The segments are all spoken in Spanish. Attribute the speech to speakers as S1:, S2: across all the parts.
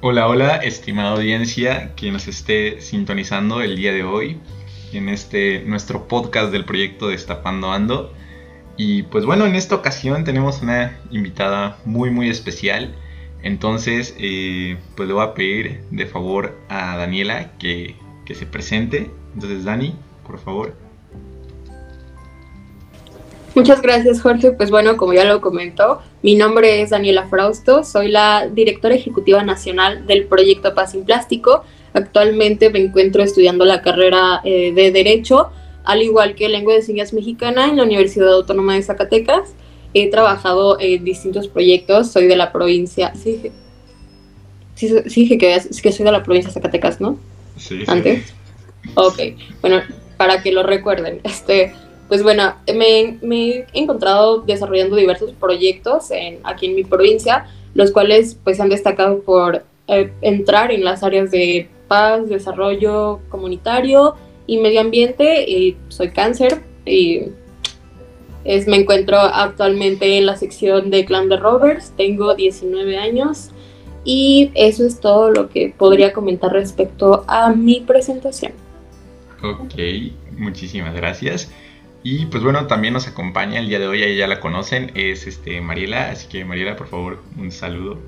S1: Hola, hola, estimada audiencia que nos esté sintonizando el día de hoy en este nuestro podcast del proyecto Destapando Ando. Y pues bueno, en esta ocasión tenemos una invitada muy muy especial. Entonces, eh, pues le voy a pedir de favor a Daniela que, que se presente. Entonces, Dani, por favor.
S2: Muchas gracias, Jorge. Pues bueno, como ya lo comentó, mi nombre es Daniela Frausto, soy la directora ejecutiva nacional del proyecto Paz sin Plástico. Actualmente me encuentro estudiando la carrera eh, de Derecho, al igual que Lengua de Señas Mexicana en la Universidad Autónoma de Zacatecas. He trabajado en distintos proyectos, soy de la provincia, sí, sí, sí que, que soy de la provincia de Zacatecas, ¿no?
S1: Sí.
S2: Antes. Ok, bueno, para que lo recuerden, este pues bueno, me, he encontrado desarrollando diversos proyectos en, aquí en mi provincia, los cuales pues han destacado por eh, entrar en las áreas de paz, desarrollo comunitario y medio ambiente. Soy cáncer y me encuentro actualmente en la sección de Clan de Rovers, tengo 19 años y eso es todo lo que podría comentar respecto a mi presentación.
S1: Ok, muchísimas gracias. Y pues bueno, también nos acompaña el día de hoy, ahí ya la conocen, es este Mariela, así que Mariela, por favor, un saludo.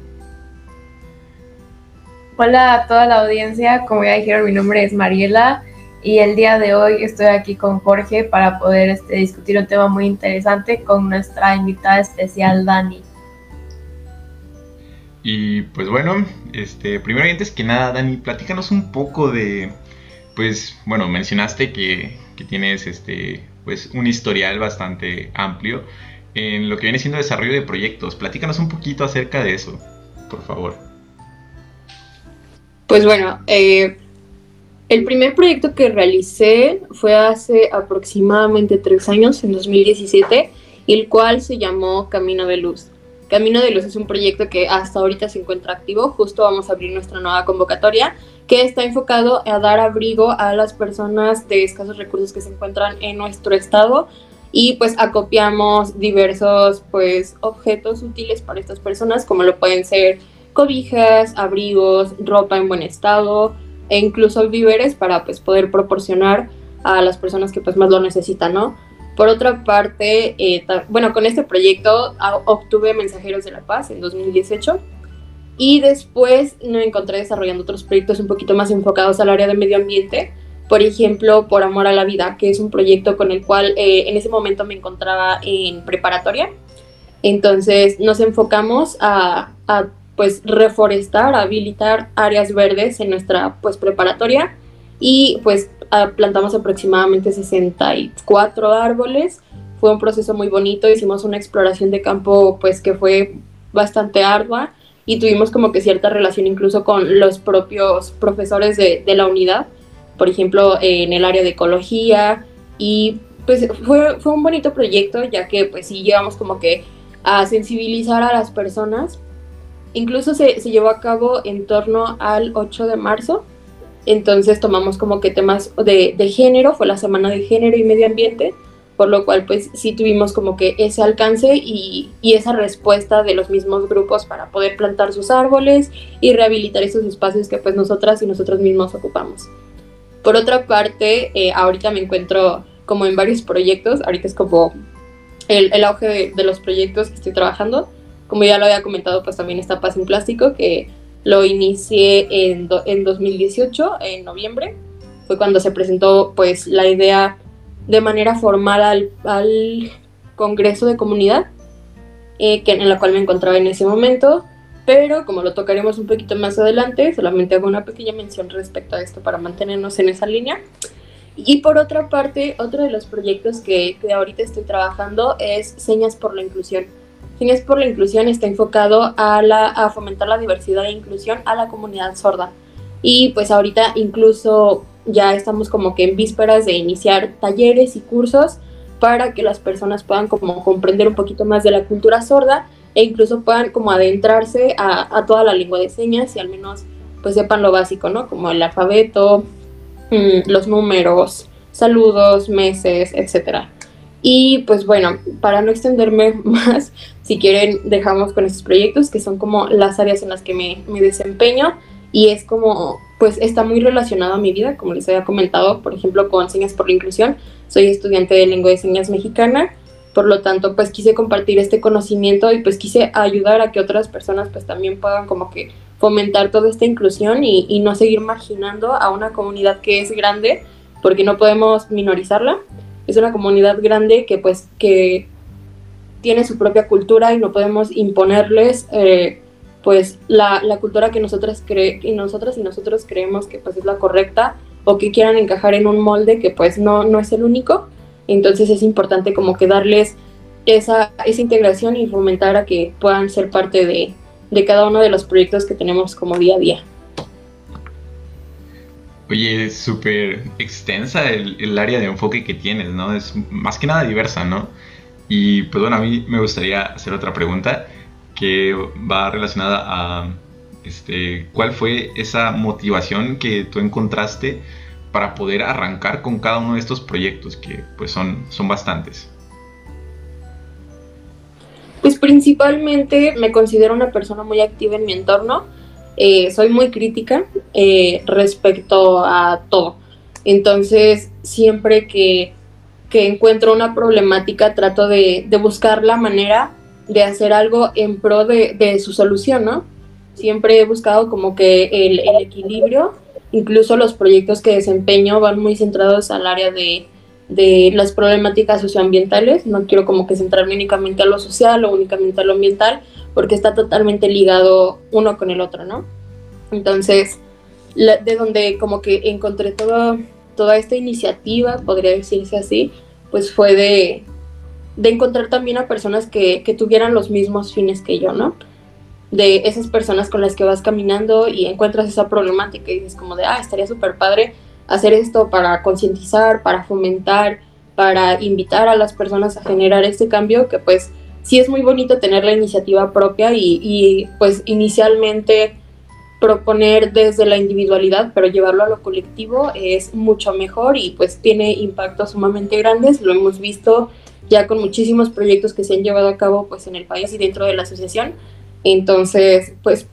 S3: Hola a toda la audiencia, como ya dijeron, mi nombre es Mariela y el día de hoy estoy aquí con Jorge para poder este, discutir un tema muy interesante con nuestra invitada especial Dani.
S1: Y pues bueno, este, primero y antes que nada, Dani, platícanos un poco de, pues bueno, mencionaste que, que tienes este, pues un historial bastante amplio en lo que viene siendo desarrollo de proyectos. Platícanos un poquito acerca de eso, por favor.
S2: Pues bueno, eh, el primer proyecto que realicé fue hace aproximadamente tres años, en 2017, el cual se llamó Camino de Luz. Camino de Luz es un proyecto que hasta ahorita se encuentra activo, justo vamos a abrir nuestra nueva convocatoria que está enfocado a dar abrigo a las personas de escasos recursos que se encuentran en nuestro estado y pues acopiamos diversos pues objetos útiles para estas personas como lo pueden ser cobijas, abrigos, ropa en buen estado e incluso víveres para pues poder proporcionar a las personas que pues más lo necesitan, ¿no? Por otra parte, eh, bueno, con este proyecto ah, obtuve Mensajeros de la Paz en 2018 y después me encontré desarrollando otros proyectos un poquito más enfocados al área de medio ambiente. Por ejemplo, Por Amor a la Vida, que es un proyecto con el cual eh, en ese momento me encontraba en preparatoria. Entonces nos enfocamos a, a pues reforestar, habilitar áreas verdes en nuestra pues preparatoria y pues plantamos aproximadamente 64 árboles. Fue un proceso muy bonito, hicimos una exploración de campo pues que fue bastante ardua y tuvimos como que cierta relación incluso con los propios profesores de, de la unidad, por ejemplo, en el área de ecología y pues fue, fue un bonito proyecto ya que pues sí llevamos como que a sensibilizar a las personas. Incluso se, se llevó a cabo en torno al 8 de marzo, entonces tomamos como que temas de, de género, fue la semana de género y medio ambiente, por lo cual pues sí tuvimos como que ese alcance y, esa respuesta de los mismos grupos para poder plantar sus árboles y rehabilitar esos espacios que pues nosotras y nosotros mismos ocupamos. Por otra parte, eh, ahorita me encuentro como en varios proyectos, ahorita es como el, el auge de, los proyectos que estoy trabajando. Como ya lo había comentado, pues también está Paz en Plástico, que lo inicié en, en 2018, en noviembre. Fue cuando se presentó pues la idea de manera formal al, al Congreso de Comunidad, eh, que, en la cual me encontraba en ese momento, pero como lo tocaremos un poquito más adelante, solamente hago una pequeña mención respecto a esto para mantenernos en esa línea. Y por otra parte, otro de los proyectos que, que ahorita estoy trabajando es Señas por la Inclusión. Señas por la Inclusión está enfocado a, la, a fomentar la diversidad e inclusión a la comunidad sorda. Y pues ahorita incluso ya estamos como que en vísperas de iniciar talleres y cursos para que las personas puedan como comprender un poquito más de la cultura sorda e incluso puedan como adentrarse a, toda la lengua de señas y al menos pues sepan lo básico, ¿no? Como el alfabeto, mm, los números, saludos, meses, etc. Y pues bueno, para no extenderme más, si quieren dejamos con estos proyectos que son como las áreas en las que me, me desempeño y es como, pues está muy relacionado a mi vida, como les había comentado, por ejemplo, con Señas por la Inclusión. Soy estudiante de lengua de señas mexicana, por lo tanto, pues quise compartir este conocimiento y pues quise ayudar a que otras personas pues también puedan como que fomentar toda esta inclusión y, y no seguir marginando a una comunidad que es grande, porque no podemos minorizarla. Es una comunidad grande que pues que tiene su propia cultura y no podemos imponerles eh, pues la, la, cultura que nosotras, cre y nosotras y nosotros creemos que pues es la correcta o que quieran encajar en un molde que pues no, no es el único. Entonces es importante como que darles esa, esa integración y fomentar a que puedan ser parte de, de cada uno de los proyectos que tenemos como día a día.
S1: Oye, es súper extensa el, el, área de enfoque que tienes, ¿no? Es más que nada diversa, ¿no? Y pues bueno, a mí me gustaría hacer otra pregunta que va relacionada a este, cuál fue esa motivación que tú encontraste para poder arrancar con cada uno de estos proyectos, que pues son, son bastantes.
S2: Pues principalmente me considero una persona muy activa en mi entorno. Eh, soy muy crítica eh, respecto a todo. Entonces, siempre que, que encuentro una problemática, trato de, de, buscar la manera de hacer algo en pro de, de, su solución, ¿no? Siempre he buscado como que el, el equilibrio. Incluso los proyectos que desempeño van muy centrados al área de, de las problemáticas socioambientales. No quiero como que centrarme únicamente a lo social o únicamente a lo ambiental, porque está totalmente ligado uno con el otro, ¿no? Entonces, de donde como que encontré todo, toda esta iniciativa, podría decirse así, pues fue de, de encontrar también a personas que, que tuvieran los mismos fines que yo, ¿no? de esas personas con las que vas caminando y encuentras esa problemática y dices como de, ah, estaría súper padre hacer esto para concientizar, para fomentar, para invitar a las personas a generar este cambio, que pues sí es muy bonito tener la iniciativa propia y, y pues inicialmente proponer desde la individualidad, pero llevarlo a lo colectivo es mucho mejor y pues tiene impactos sumamente grandes, lo hemos visto ya con muchísimos proyectos que se han llevado a cabo pues en el país y dentro de la asociación, entonces pues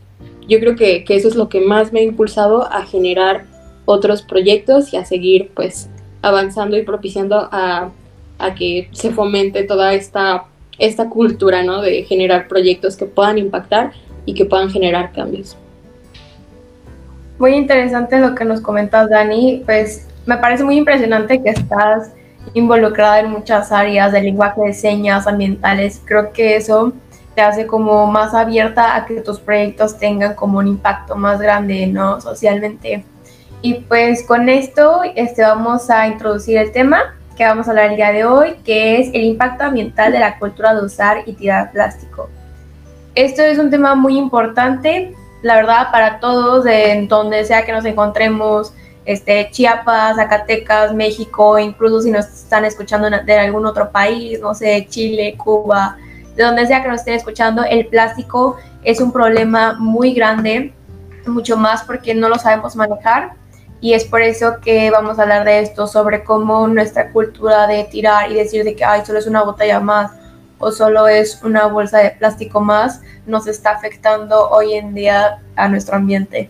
S2: yo creo que, que eso es lo que más me ha impulsado a generar otros proyectos y a seguir pues avanzando y propiciando a, a que se fomente toda esta, esta cultura ¿no? de generar proyectos que puedan impactar y que puedan generar cambios.
S3: Muy interesante lo que nos comentas, Dani. Pues me parece muy impresionante que estás involucrada en muchas áreas de lenguaje de señas ambientales. Creo que eso te hace como más abierta a que tus proyectos tengan como un impacto más grande, ¿no? Socialmente. Y pues con esto este, vamos a introducir el tema que vamos a hablar el día de hoy, que es el impacto ambiental de la cultura de usar y tirar plástico. Esto es un tema muy importante, la verdad, para todos, en donde sea que nos encontremos, este, Chiapas, Zacatecas, México, incluso si nos están escuchando de algún otro país, no sé, Chile, Cuba, de donde sea que nos estén escuchando, el plástico es un problema muy grande, mucho más porque no lo sabemos manejar y es por eso que vamos a hablar de esto, sobre cómo nuestra cultura de tirar y decir de que ay, solo es una botella más o solo es una bolsa de plástico más, nos está afectando hoy en día a nuestro ambiente.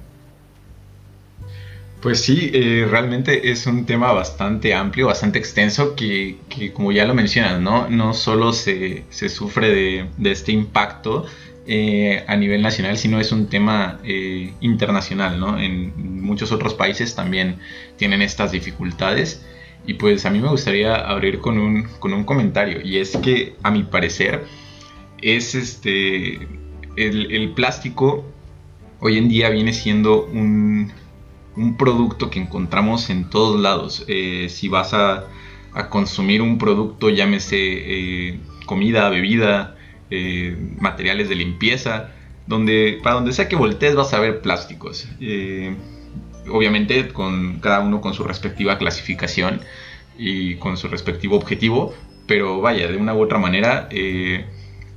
S1: Pues sí, eh, realmente es un tema bastante amplio, bastante extenso, que, que como ya lo mencionas, ¿no? No solo se, se sufre de, de este impacto, eh, a nivel nacional, sino es un tema eh, internacional, ¿no? En muchos otros países también tienen estas dificultades. Y pues a mí me gustaría abrir con un, con un comentario, y es que a mi parecer es este, el, el plástico hoy en día viene siendo un, un, producto que encontramos en todos lados. Eh, si vas a, a, consumir un producto, llámese eh, comida, bebida, eh, materiales de limpieza, donde para donde sea que voltees vas a ver plásticos. Eh, obviamente con cada uno con su respectiva clasificación y con su respectivo objetivo, pero vaya, de una u otra manera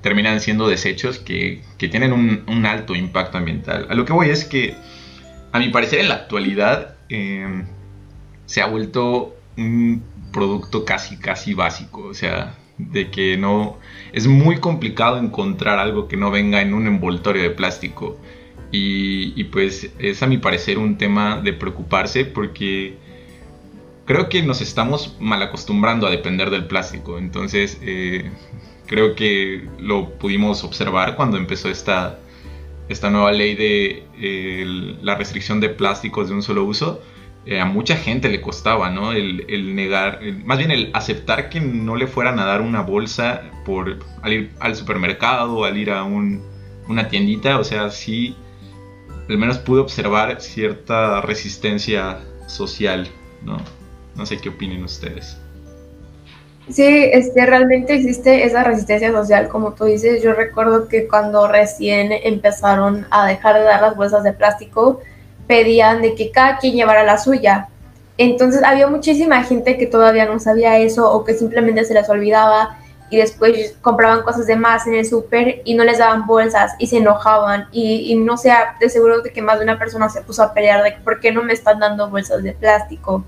S1: terminan siendo desechos que, que tienen un, un, alto impacto ambiental. A lo que voy es que, a mi parecer, en la actualidad eh, se ha vuelto un producto casi, casi básico. O sea, de que no... Es muy complicado encontrar algo que no venga en un envoltorio de plástico. Y, pues es a mi parecer un tema de preocuparse porque creo que nos estamos mal acostumbrando a depender del plástico. Entonces eh, creo que lo pudimos observar cuando empezó esta, esta nueva ley de eh, la restricción de plásticos de un solo uso. Eh, a mucha gente le costaba, ¿no? El, negar, más bien el aceptar que no le fueran a dar una bolsa por al ir al supermercado, al ir a un, una tiendita, o sea, sí al menos pude observar cierta resistencia social, ¿no? No sé qué opinen ustedes.
S3: Sí, este, realmente existe esa resistencia social, como tú dices. Yo recuerdo que cuando recién empezaron a dejar de dar las bolsas de plástico, pedían de que cada quien llevara la suya. Entonces había muchísima gente que todavía no sabía eso o que simplemente se les olvidaba y después compraban cosas de más en el súper y no les daban bolsas y se enojaban y, no sé, de seguro de que más de una persona se puso a pelear de por qué no me están dando bolsas de plástico.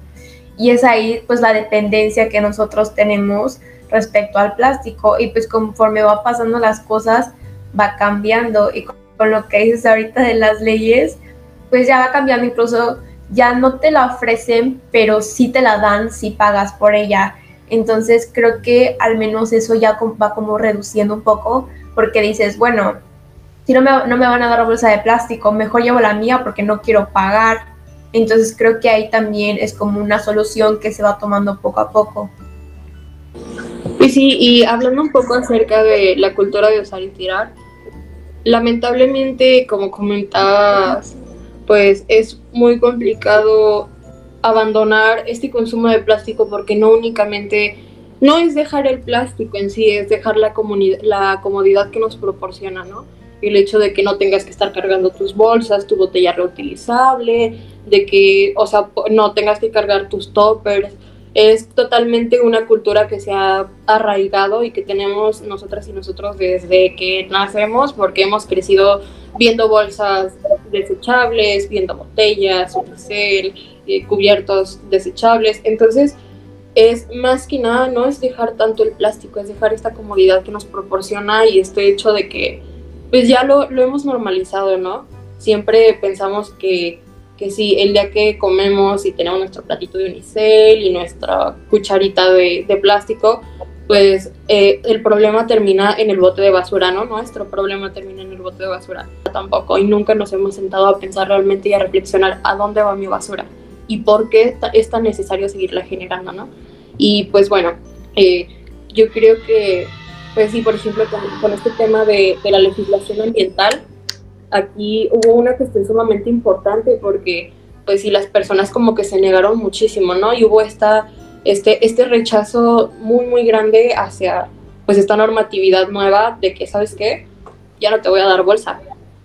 S3: Y es ahí pues la dependencia que nosotros tenemos respecto al plástico. Y pues conforme va pasando las cosas va cambiando. Y con, lo que dices ahorita de las leyes pues ya va cambiando. Incluso ya no te la ofrecen pero sí te la dan si pagas por ella. Entonces creo que al menos eso ya va como reduciendo un poco. Porque dices, bueno, si no me, no me van a dar bolsa de plástico, mejor llevo la mía porque no quiero pagar. Entonces creo que ahí también es como una solución que se va tomando poco a poco.
S2: Y sí, y hablando un poco acerca de la cultura de usar y tirar, lamentablemente, como comentabas, pues es muy complicado abandonar este consumo de plástico porque no únicamente, no es dejar el plástico en sí, es dejar la, la comodidad que nos proporciona, ¿no? El hecho de que no tengas que estar cargando tus bolsas, tu botella reutilizable, de que, o sea, no tengas que cargar tus toppers. Es totalmente una cultura que se ha arraigado y que tenemos nosotras y nosotros desde que nacemos, porque hemos crecido viendo bolsas desechables, viendo botellas, unicel, eh, cubiertos desechables. Entonces, es más que nada, no es dejar tanto el plástico, es dejar esta comodidad que nos proporciona y este hecho de que, pues ya lo, lo hemos normalizado, ¿no? Siempre pensamos que, que si el día que comemos y tenemos nuestro platito de unicel y nuestra cucharita de, de plástico, pues eh, el problema termina en el bote de basura, ¿no? Nuestro problema termina en el bote de basura tampoco y nunca nos hemos sentado a pensar realmente y a reflexionar a dónde va mi basura y por qué es tan necesario seguirla generando, ¿no? Y pues bueno, eh, yo creo que, pues sí, por ejemplo, con, este tema de, la legislación ambiental, aquí hubo una cuestión sumamente importante porque, pues sí, las personas como que se negaron muchísimo, ¿no? Y hubo esta, este, este rechazo muy, muy grande hacia, pues, esta normatividad nueva de que, ¿sabes qué? Ya no te voy a dar bolsa.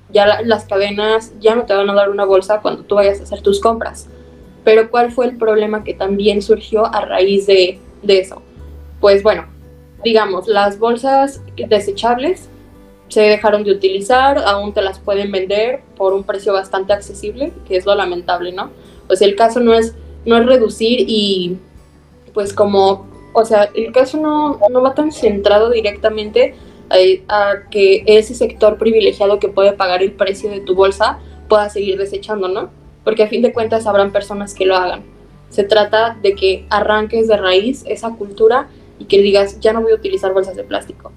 S2: Ya las cadenas ya no te van a dar una bolsa cuando tú vayas a hacer tus compras pero ¿cuál fue el problema que también surgió a raíz de, eso? Pues bueno, digamos, las bolsas desechables se dejaron de utilizar, aún te las pueden vender por un precio bastante accesible, que es lo lamentable, ¿no? Pues el caso no es, no es reducir y pues como, o sea, el caso no, no va tan centrado directamente a, a, que ese sector privilegiado que puede pagar el precio de tu bolsa pueda seguir desechando, ¿no? porque a fin de cuentas habrán personas que lo hagan. Se trata de que arranques de raíz esa cultura y que digas, ya no voy a utilizar bolsas de plástico.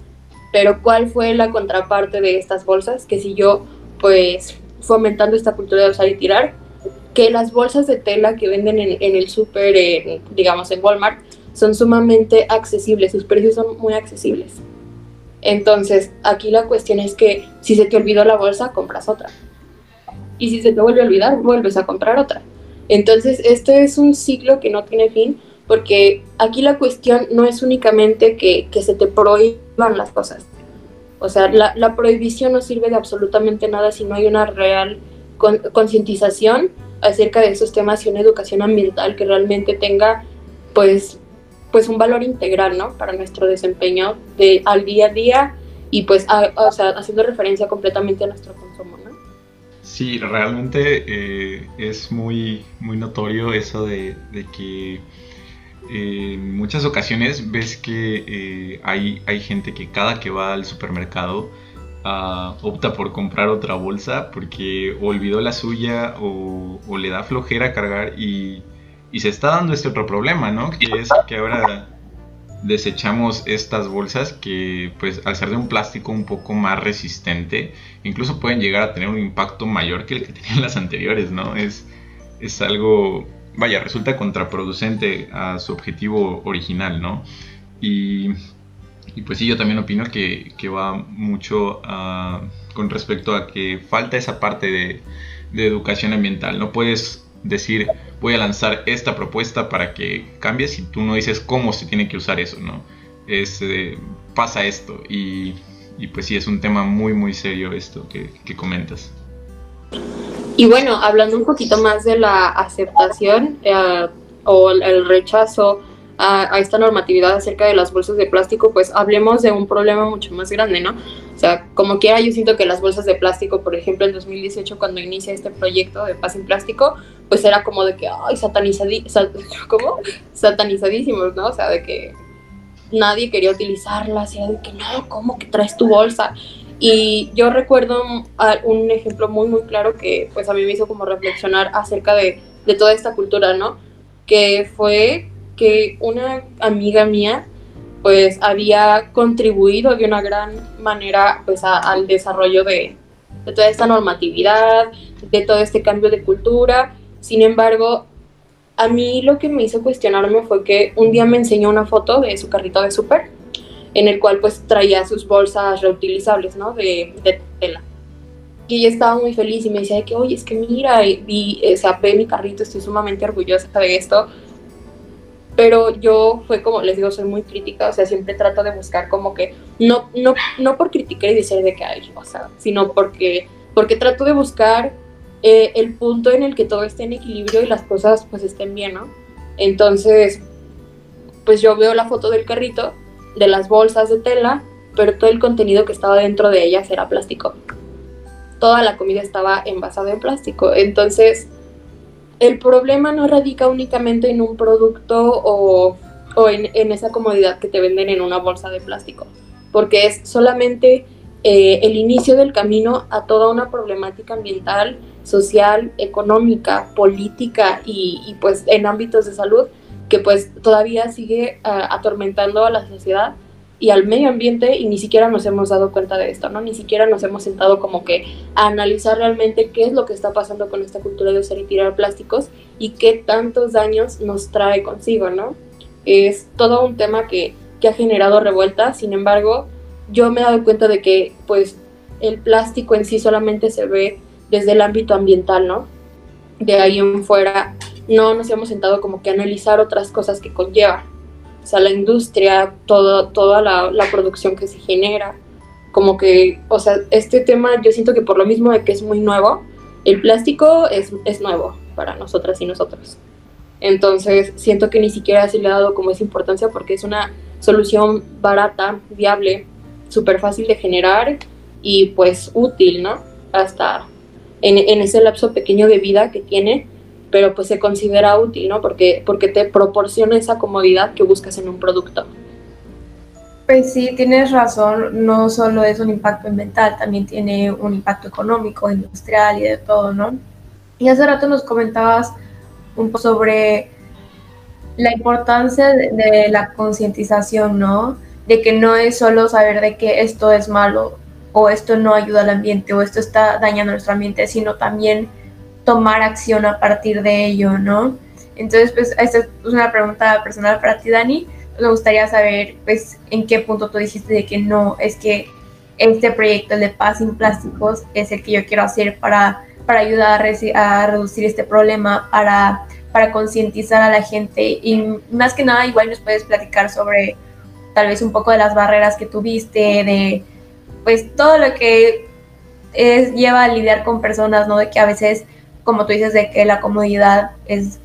S2: Pero ¿cuál fue la contraparte de estas bolsas? Que si yo, pues, fomentando esta cultura de usar y tirar, que las bolsas de tela que venden en, el súper, digamos en Walmart, son sumamente accesibles, sus precios son muy accesibles. Entonces, aquí la cuestión es que si se te olvidó la bolsa, compras otra y si se te vuelve a olvidar, vuelves a comprar otra. Entonces, este es un ciclo que no tiene fin, porque aquí la cuestión no es únicamente que, se te prohíban las cosas. O sea, la, prohibición no sirve de absolutamente nada si no hay una real concientización acerca de esos temas y una educación ambiental que realmente tenga, pues, pues un valor integral, ¿no? Para nuestro desempeño de, al día a día y pues, o sea, haciendo referencia completamente a nuestro consumo, ¿no?
S1: Sí, realmente eh, es muy, muy notorio eso de, que en muchas ocasiones ves que eh, hay, hay gente que cada que va al supermercado ah, opta por comprar otra bolsa porque olvidó la suya o, le da flojera cargar y, y, se está dando este otro problema, ¿no? Que es que ahora desechamos estas bolsas que pues al ser de un plástico un poco más resistente incluso pueden llegar a tener un impacto mayor que el que tenían las anteriores, ¿no? Es, es algo vaya, resulta contraproducente a su objetivo original, ¿no? Y, pues sí, yo también opino que, va mucho ah, con respecto a que falta esa parte de, educación ambiental. No puedes decir, voy a lanzar esta propuesta para que cambie si tú no dices cómo se tiene que usar eso, ¿no? Es, eh, pasa esto y, pues sí, es un tema muy, muy serio esto que, que comentas.
S2: Y bueno, hablando un poquito más de la aceptación eh, o el rechazo a, esta normatividad acerca de las bolsas de plástico, pues hablemos de un problema mucho más grande, ¿no? O sea, como quiera, yo siento que las bolsas de plástico, por ejemplo, en 2018, cuando inicia este proyecto de Paz sin Plástico, pues era como de que, ay, satanizadi ¿cómo? satanizadísimos, ¿no? O sea, de que nadie quería utilizarlas, era de que, no, ¿cómo que traes tu bolsa? Y yo recuerdo un ejemplo muy, muy claro que pues a mí me hizo como reflexionar acerca de, de toda esta cultura, ¿no? Que fue que una amiga mía pues había contribuido de una gran manera pues al desarrollo de, de, toda esta normatividad, de todo este cambio de cultura. Sin embargo, a mí lo que me hizo cuestionarme fue que un día me enseñó una foto de su carrito de súper en el cual pues traía sus bolsas reutilizables, ¿no? De, tela. Y ella estaba muy feliz y me decía que, oye, es que mira, vi, eh, ve mi carrito, estoy sumamente orgullosa de esto. Pero yo fue como, les digo, soy muy crítica, o sea, siempre trato de buscar como que, no, no, no por criticar y decir de que, hay, o sea, sino porque, porque trato de buscar eh, el punto en el que todo esté en equilibrio y las cosas pues estén bien, ¿no? Entonces, pues yo veo la foto del carrito de las bolsas de tela, pero todo el contenido que estaba dentro de ellas era plástico. Toda la comida estaba envasada en plástico. Entonces, el problema no radica únicamente en un producto o, en, esa comodidad que te venden en una bolsa de plástico, porque es solamente eh, el inicio del camino a toda una problemática ambiental, social, económica, política y pues en ámbitos de salud que pues todavía sigue ah, atormentando a la sociedad y al medio ambiente y ni siquiera nos hemos dado cuenta de esto, ¿no? Ni siquiera nos hemos sentado como que a analizar realmente qué es lo que está pasando con esta cultura de usar y tirar plásticos y qué tantos daños nos trae consigo, ¿no? Es todo un tema que, que ha generado revuelta, sin embargo, yo me he dado cuenta de que pues el plástico en sí solamente se ve desde el ámbito ambiental, ¿no? De ahí en fuera no nos hemos sentado como que analizar otras cosas que conlleva. O sea, la industria, todo, toda la, producción que se genera. Como que, o sea, este tema yo siento que por lo mismo de que es muy nuevo, el plástico es, es nuevo para nosotras y nosotros. Entonces, siento que ni siquiera se le ha dado como esa importancia porque es una solución barata, viable, súper fácil de generar y pues útil, ¿no? Hasta en, en, ese lapso pequeño de vida que tiene, pero pues se considera útil, ¿no? Porque, porque te proporciona esa comodidad que buscas en un producto.
S3: Pues sí, tienes razón, no solo es un impacto ambiental, también tiene un impacto económico, industrial y de todo, ¿no? Y hace rato nos comentabas un poco sobre la importancia de, la concientización, ¿no? De que no es solo saber de que esto es malo o esto no ayuda al ambiente o esto está dañando nuestro ambiente, sino también tomar acción a partir de ello, ¿no? Entonces, pues, esta es una pregunta personal para ti, Dani. Me gustaría saber, pues, en qué punto tú dijiste de que no, es que este proyecto, el de Paz sin Plásticos, es el que yo quiero hacer para, para ayudar a, reducir este problema, para, para concientizar a la gente. Y más que nada, igual nos puedes platicar sobre tal vez un poco de las barreras que tuviste, de pues todo lo que es, lleva a lidiar con personas, ¿no? De que a veces como tú dices, de que la comodidad es,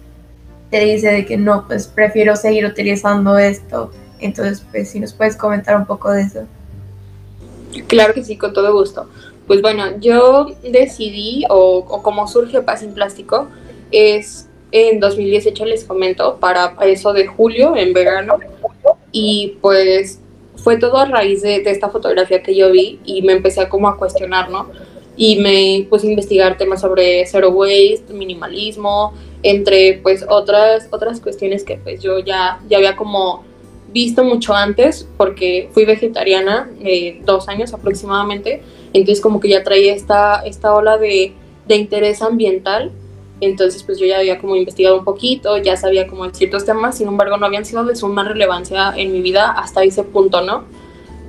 S3: te dice de que no, pues prefiero seguir utilizando esto. Entonces, pues si nos puedes comentar un poco de eso.
S2: Claro que sí, con todo gusto. Pues bueno, yo decidí, o, como surge Paz sin Plástico, es en 2018, les comento, para eso de julio, en verano. Y pues fue todo a raíz de, de, esta fotografía que yo vi y me empecé a como a cuestionar, ¿no? Y me puse a investigar temas sobre zero waste, minimalismo, entre pues otras, otras cuestiones que pues yo ya, ya había como visto mucho antes porque fui vegetariana eh, dos años aproximadamente, entonces como que ya traía esta, esta ola de, de interés ambiental. Entonces, pues yo ya había como investigado un poquito, ya sabía como ciertos temas, sin embargo, no habían sido de suma relevancia en mi vida hasta ese punto, ¿no?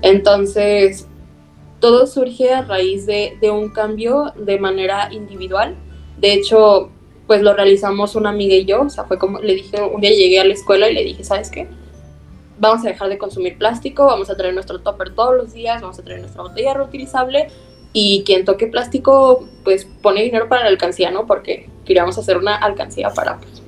S2: Entonces, todo surge a raíz de, de un cambio de manera individual. De hecho, pues lo realizamos una amiga y yo, o sea, fue como, le dije, un día llegué a la escuela y le dije, ¿sabes qué? Vamos a dejar de consumir plástico, vamos a traer nuestro topper todos los días, vamos a traer nuestra botella reutilizable y quien toque plástico, pues pone dinero para la alcancía, ¿no? Porque queríamos hacer una alcancía para, pues,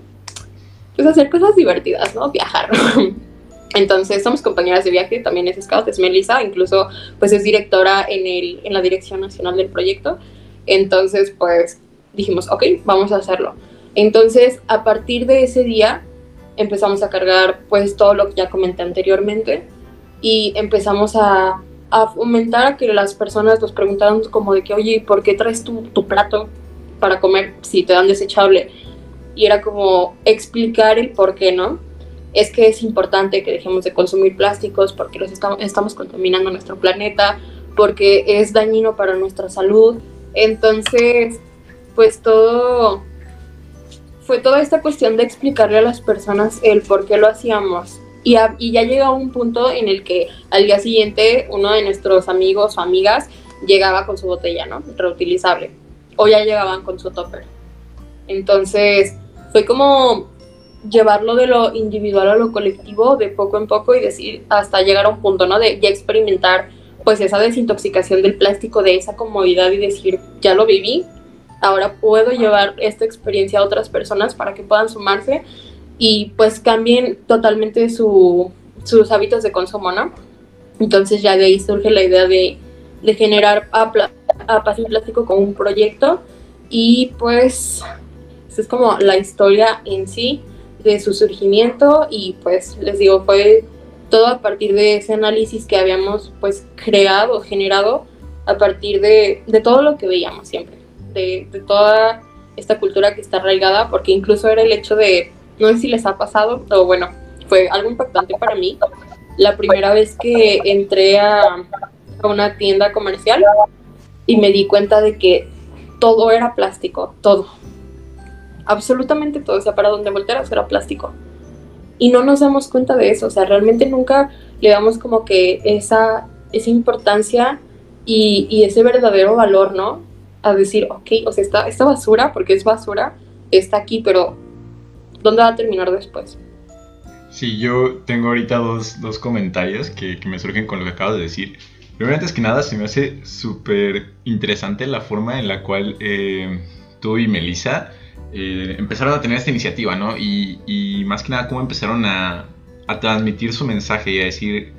S2: pues hacer cosas divertidas, ¿no? Viajar. Entonces somos compañeras de viaje, también es scout, es Melissa, incluso pues es directora en, el, en la dirección nacional del proyecto. Entonces pues dijimos, ok, vamos a hacerlo. Entonces a partir de ese día empezamos a cargar pues todo lo que ya comenté anteriormente y empezamos a a fomentar a que las personas nos preguntaran como de que, oye, ¿por qué traes tu, tu plato para comer si te dan desechable? Y era como explicar el por qué, ¿no? Es que es importante que dejemos de consumir plásticos porque los estamos, contaminando nuestro planeta, porque es dañino para nuestra salud. Entonces, pues todo fue toda esta cuestión de explicarle a las personas el por qué lo hacíamos y, ya llega un punto en el que al día siguiente uno de nuestros amigos o amigas llegaba con su botella, ¿no? Reutilizable. O ya llegaban con su topper. Entonces, fue como llevarlo de lo individual a lo colectivo de poco en poco y decir hasta llegar a un punto, ¿no? De ya experimentar pues esa desintoxicación del plástico, de esa comodidad y decir, ya lo viví, ahora puedo llevar esta experiencia a otras personas para que puedan sumarse y pues cambien totalmente su, sus hábitos de consumo, ¿no? Entonces ya de ahí surge la idea de, de generar a, a Plástico como un proyecto y pues esa es como la historia en sí de su surgimiento y pues les digo, fue todo a partir de ese análisis que habíamos pues creado, generado a partir de, de todo lo que veíamos siempre, de, de toda esta cultura que está arraigada, porque incluso era el hecho de no sé si les ha pasado, o bueno, fue algo impactante para mí. La primera vez que entré a, a una tienda comercial y me di cuenta de que todo era plástico, todo. Absolutamente todo, o sea, para donde voltearas era plástico. Y no nos damos cuenta de eso, o sea, realmente nunca le damos como que esa, esa importancia y, y ese verdadero valor, ¿no? A decir, ok, o sea, esta, esta basura, porque es basura, está aquí, pero ¿dónde va a terminar después?
S1: Sí, yo tengo ahorita dos, dos comentarios que, que, me surgen con lo que acabas de decir. Primero, antes que nada, se me hace súper interesante la forma en la cual eh, tú y Melissa eh, empezaron a tener esta iniciativa, ¿no? Y, y, más que nada, cómo empezaron a, transmitir su mensaje y a decir,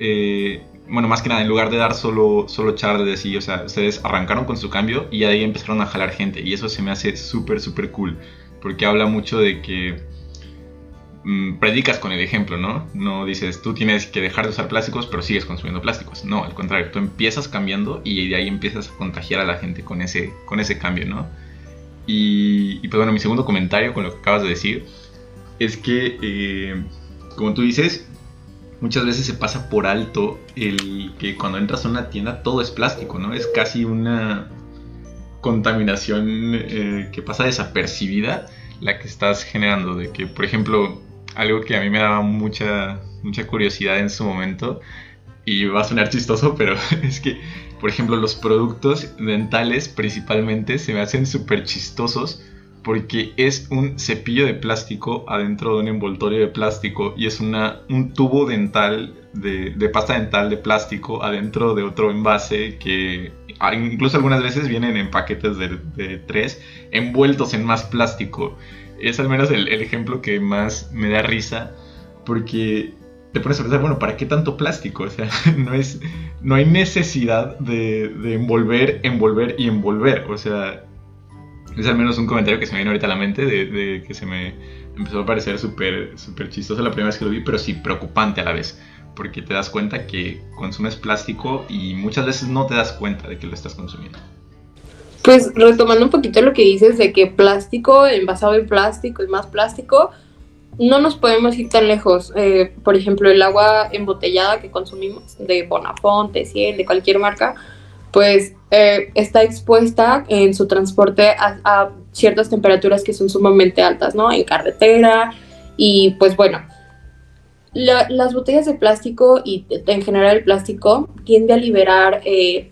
S1: eh, bueno, más que nada, en lugar de dar solo, solo charlas así, o sea, ustedes arrancaron con su cambio y ahí empezaron a jalar gente. Y eso se me hace súper, súper cool porque habla mucho de que mmm, predicas con el ejemplo, ¿no? No dices, tú tienes que dejar de usar plásticos, pero sigues consumiendo plásticos. No, al contrario, tú empiezas cambiando y de ahí empiezas a contagiar a la gente con ese, con ese cambio, ¿no? Y, y pues bueno, mi segundo comentario con lo que acabas de decir es que, eh, como tú dices, muchas veces se pasa por alto el que cuando entras a una tienda todo es plástico, ¿no? Es casi una, contaminación eh, que pasa desapercibida la que estás generando. De que, por ejemplo, algo que a mí me daba mucha, mucha curiosidad en su momento, y va a sonar chistoso, pero es que, por ejemplo, los productos dentales principalmente se me hacen súper chistosos porque es un cepillo de plástico adentro de un envoltorio de plástico y es una, un tubo dental de, pasta dental de plástico adentro de otro envase que Ah, incluso algunas veces vienen en paquetes de, tres, envueltos en más plástico. Es al menos el, ejemplo que más me da risa, porque te pones a pensar, bueno, ¿para qué tanto plástico? O sea, no, es, no hay necesidad de, envolver, envolver y envolver. O sea, Es al menos un comentario que se me viene ahorita a la mente de, que se me empezó a parecer súper súper chistoso la primera vez que lo vi, pero sí preocupante a la vez, porque te das cuenta que consumes plástico y muchas veces no te das cuenta de que lo estás consumiendo.
S2: Pues retomando un poquito lo que dices de que plástico, envasado en plástico y más plástico, no nos podemos ir tan lejos. Eh, por ejemplo, el agua embotellada que consumimos de Bonafonte, Ciel, de cualquier marca, pues eh, está expuesta en su transporte a, ciertas temperaturas que son sumamente altas, ¿no? En carretera y pues bueno, las botellas de plástico y en general el plástico tiende a liberar eh,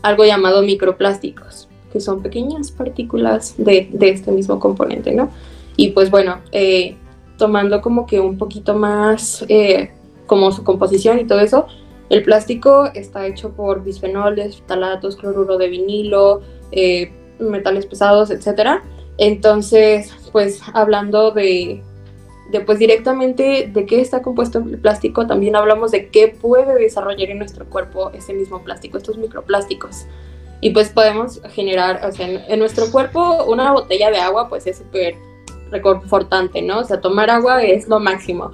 S2: algo llamado microplásticos, que son pequeñas partículas de, de este mismo componente, ¿no? Y pues bueno, eh, tomando como que un poquito más como su composición y todo eso, el plástico está hecho por bisfenoles, talatos, cloruro de vinilo, eh, metales pesados, etc. Entonces, pues hablando de, de, pues directamente de qué está compuesto el plástico, también hablamos de qué puede desarrollar en nuestro cuerpo ese mismo plástico, estos microplásticos. Y pues podemos generar, o sea, en, en nuestro cuerpo una botella de agua pues es súper reconfortante, ¿no? O sea, tomar agua es lo máximo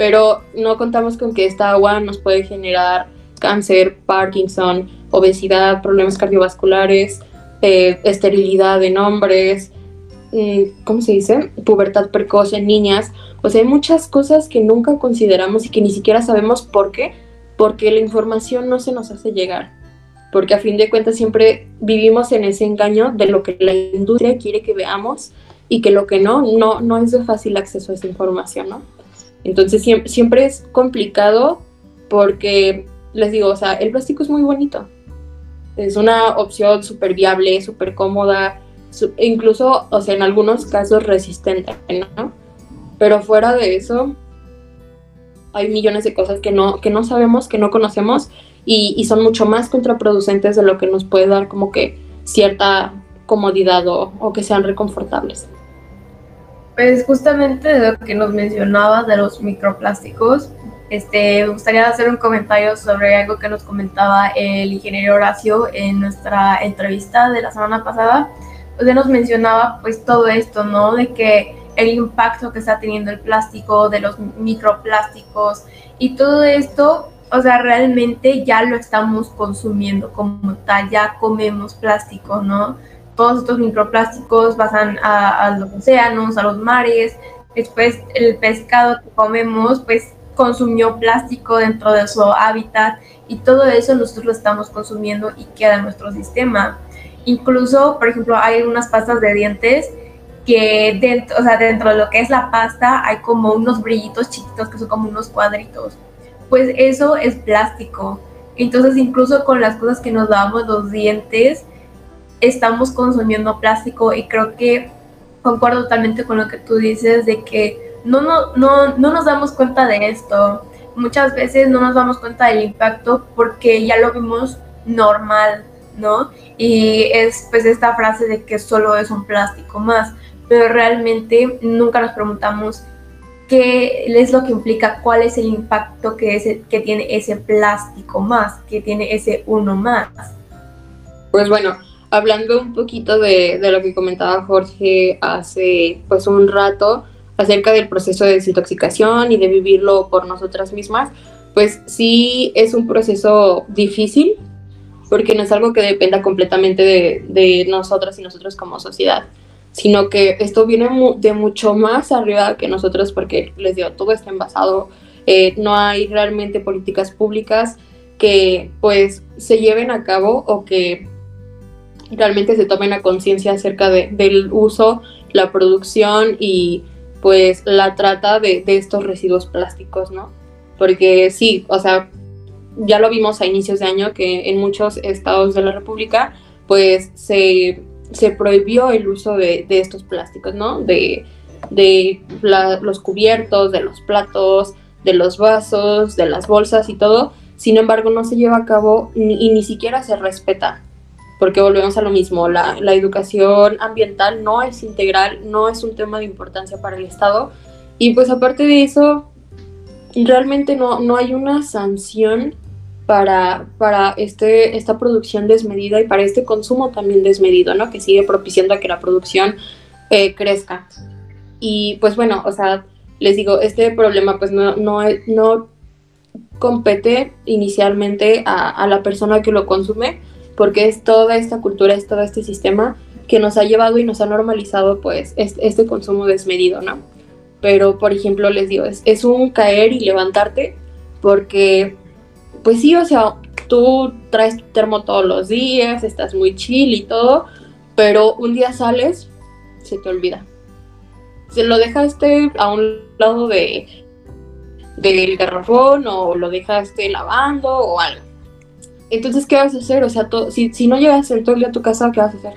S2: pero no contamos con que esta agua nos puede generar cáncer, Parkinson, obesidad, problemas cardiovasculares, eh, esterilidad en hombres, mm, ¿cómo se dice? Pubertad precoz en niñas. O sea, hay muchas cosas que nunca consideramos y que ni siquiera sabemos por qué, porque la información no se nos hace llegar. Porque a fin de cuentas siempre vivimos en ese engaño de lo que la industria quiere que veamos y que lo que no, no, no es de fácil acceso a esa información, ¿no? Entonces siempre, es complicado porque, les digo, o sea, el plástico es muy bonito. Es una opción súper viable, súper cómoda, incluso, o sea, en algunos casos resistente, ¿no? Pero fuera de eso, hay millones de cosas que no, que no sabemos, que no conocemos y, y son mucho más contraproducentes de lo que nos puede dar como que cierta comodidad o, o que sean reconfortables.
S3: Pues justamente de lo que nos mencionaba de los microplásticos, este, me gustaría hacer un comentario sobre algo que nos comentaba el ingeniero Horacio en nuestra entrevista de la semana pasada. Pues nos mencionaba pues todo esto, ¿no? De que el impacto que está teniendo el plástico, de los microplásticos y todo esto, o sea, realmente ya lo estamos consumiendo como tal, ya comemos plástico, ¿no? Todos estos microplásticos pasan a, los océanos, a los mares. Después el pescado que comemos, pues consumió plástico dentro de su hábitat y todo eso nosotros lo estamos consumiendo y queda en nuestro sistema. Incluso, por ejemplo, hay unas pastas de dientes que dentro, o sea, dentro de lo que es la pasta hay como unos brillitos chiquitos que son como unos cuadritos. Pues eso es plástico. Entonces, incluso con las cosas que nos damos los dientes, estamos consumiendo plástico y creo que concuerdo totalmente con lo que tú dices de que no, no, no, no nos damos cuenta de esto. Muchas veces no nos damos cuenta del impacto porque ya lo vemos normal, ¿no? Y es pues esta frase de que solo es un plástico más, pero realmente nunca nos preguntamos qué es lo que implica, cuál es el impacto que, que tiene ese plástico más, que tiene ese uno más.
S2: Pues bueno, hablando un poquito de, lo que comentaba Jorge hace pues un rato acerca del proceso de desintoxicación y de vivirlo por nosotras mismas, pues sí es un proceso difícil porque no es algo que dependa completamente de, nosotras y nosotros como sociedad, sino que esto viene de mucho más arriba que nosotros porque les digo, todo está envasado, eh, no hay realmente políticas públicas que pues se lleven a cabo o que realmente se tomen a conciencia acerca de, del uso, la producción y pues la trata de, estos residuos plásticos, ¿no? Porque sí, o sea, ya lo vimos a inicios de año que en muchos estados de la República pues se, prohibió el uso de, estos plásticos, ¿no? De, de los cubiertos, de los platos, de los vasos, de las bolsas y todo. Sin embargo, no se lleva a cabo y ni siquiera se respeta porque volvemos a lo mismo, la, educación ambiental no es integral, no es un tema de importancia para el Estado. Y pues aparte de eso, realmente no, no hay una sanción para, para este, esta producción desmedida y para este consumo también desmedido, ¿no? Que sigue propiciando a que la producción eh, crezca. Y pues bueno, o sea, les digo, este problema pues no, no, no compete inicialmente a, a, la persona que lo consume, porque es toda esta cultura, es todo este sistema que nos ha llevado y nos ha normalizado pues este, este consumo desmedido, ¿no? Pero, por ejemplo, les digo, es, es un caer y levantarte, porque, pues sí, o sea, tú traes tu termo todos los días, estás muy chill y todo, pero un día sales, se te olvida se lo dejaste a un lado de del garrafón o lo dejaste lavando o algo. Entonces, ¿qué vas a hacer? O sea, si, si no llegas el todo a tu casa, ¿qué vas a hacer?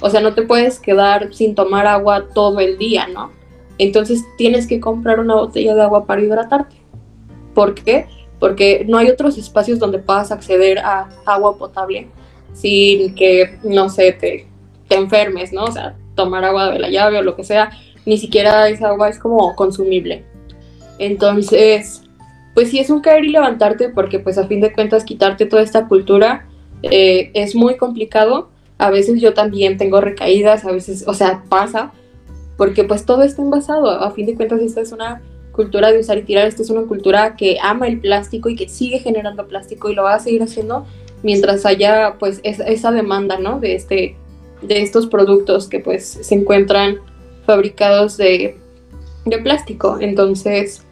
S2: O sea, no te puedes quedar sin tomar agua todo el día, ¿no? Entonces tienes que comprar una botella de agua para hidratarte. ¿Por qué? Porque no hay otros espacios donde puedas acceder a agua potable sin que, no sé, te, te enfermes, ¿no? O sea, tomar agua de la llave o lo que sea, ni siquiera esa agua es como consumible. Entonces, pues sí es un caer y levantarte porque pues a fin de cuentas quitarte toda esta cultura eh, es muy complicado. A veces yo también tengo recaídas, a veces, o sea, pasa, porque pues todo está envasado. A fin de cuentas esta es una cultura de usar y tirar, esta es una cultura que ama el plástico y que sigue generando plástico y lo va a seguir haciendo mientras haya pues esa demanda, ¿no? De este de estos productos que pues se encuentran fabricados de, de plástico. Entonces,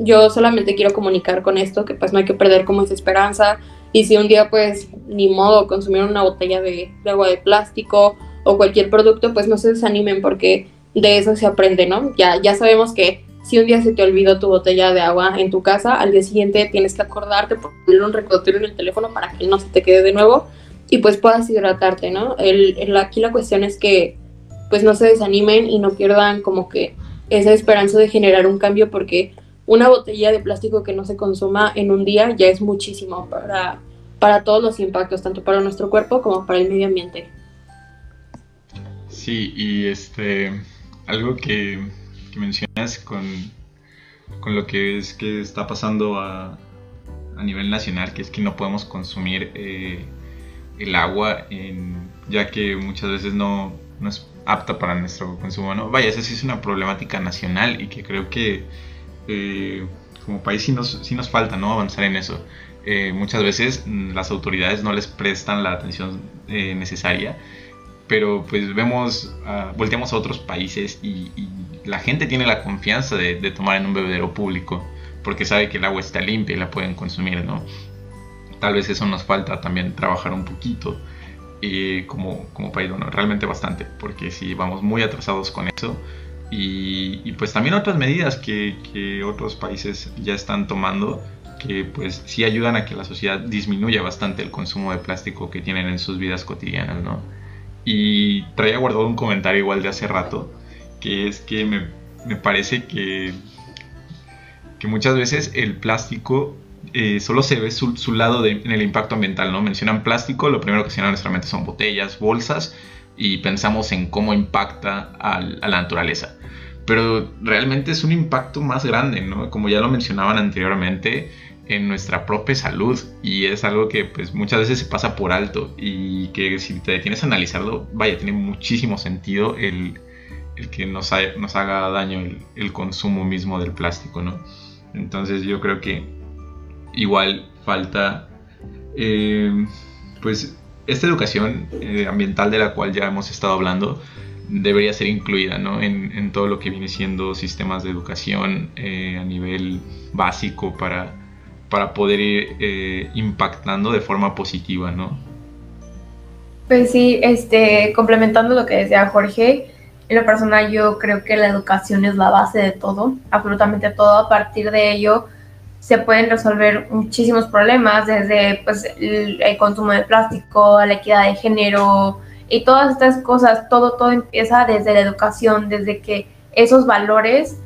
S2: yo solamente quiero comunicar con esto que pues no hay que perder como esa esperanza y si un día pues ni modo consumir una botella de, de, agua de plástico o cualquier producto pues no se desanimen porque de eso se aprende, ¿no? Ya, ya sabemos que si un día se te olvidó tu botella de agua en tu casa, al día siguiente tienes que acordarte poner un recordatorio en el teléfono para que no se te quede de nuevo y pues puedas hidratarte, ¿no? El, aquí la cuestión es que pues no se desanimen y no pierdan como que esa esperanza de generar un cambio porque una botella de plástico que no se consuma en un día ya es muchísimo para, para todos los impactos, tanto para nuestro cuerpo como para el medio ambiente.
S1: Sí, y este algo que, mencionas con, con, lo que es que está pasando a, a, nivel nacional, que es que no podemos consumir eh, el agua, ya que muchas veces no, es apta para nuestro consumo. ¿no? Vaya, esa sí es una problemática nacional y que creo que eh, como país sí nos, sí nos falta ¿no? avanzar en eso. Eh, muchas veces mm, las autoridades no les prestan la atención eh, necesaria, pero pues vemos, uh, volteamos a otros países y, la gente tiene la confianza de, de tomar en un bebedero público porque sabe que el agua está limpia y la pueden consumir, ¿no? tal vez eso nos falta también trabajar un poquito eh, como, como país, bueno, realmente bastante, porque si vamos muy atrasados con eso. Y, pues también otras medidas que, otros países ya están tomando que pues sí ayudan a que la sociedad disminuya bastante el consumo de plástico que tienen en sus vidas cotidianas, ¿no? Y traía guardado un comentario igual de hace rato, que es que me, me parece que, que muchas veces el plástico eh, solo se ve su, lado en el impacto ambiental, ¿no? Mencionan plástico, lo primero que se a nuestra mente son botellas, bolsas, y pensamos en cómo impacta a, la naturaleza. Pero realmente es un impacto más grande, ¿no? Como ya lo mencionaban anteriormente, en nuestra propia salud y es algo que pues muchas veces se pasa por alto y que si te detienes a analizarlo, vaya, tiene muchísimo sentido el, que nos, nos haga daño el, el, consumo mismo del plástico, ¿no? Entonces yo creo que igual falta eh, pues esta educación eh, ambiental de la cual ya hemos estado hablando debería ser incluida en, todo lo que viene siendo sistemas de educación eh, a nivel básico para, para poder ir impactando de forma positiva, ¿no?
S3: Pues sí, este, complementando lo que decía Jorge, en lo personal yo creo que la educación es la base de todo, absolutamente todo. A partir de ello, se pueden resolver muchísimos problemas, desde pues, el, consumo de plástico, la equidad de género y todas estas cosas, todo, todo empieza desde la educación, desde que esos valores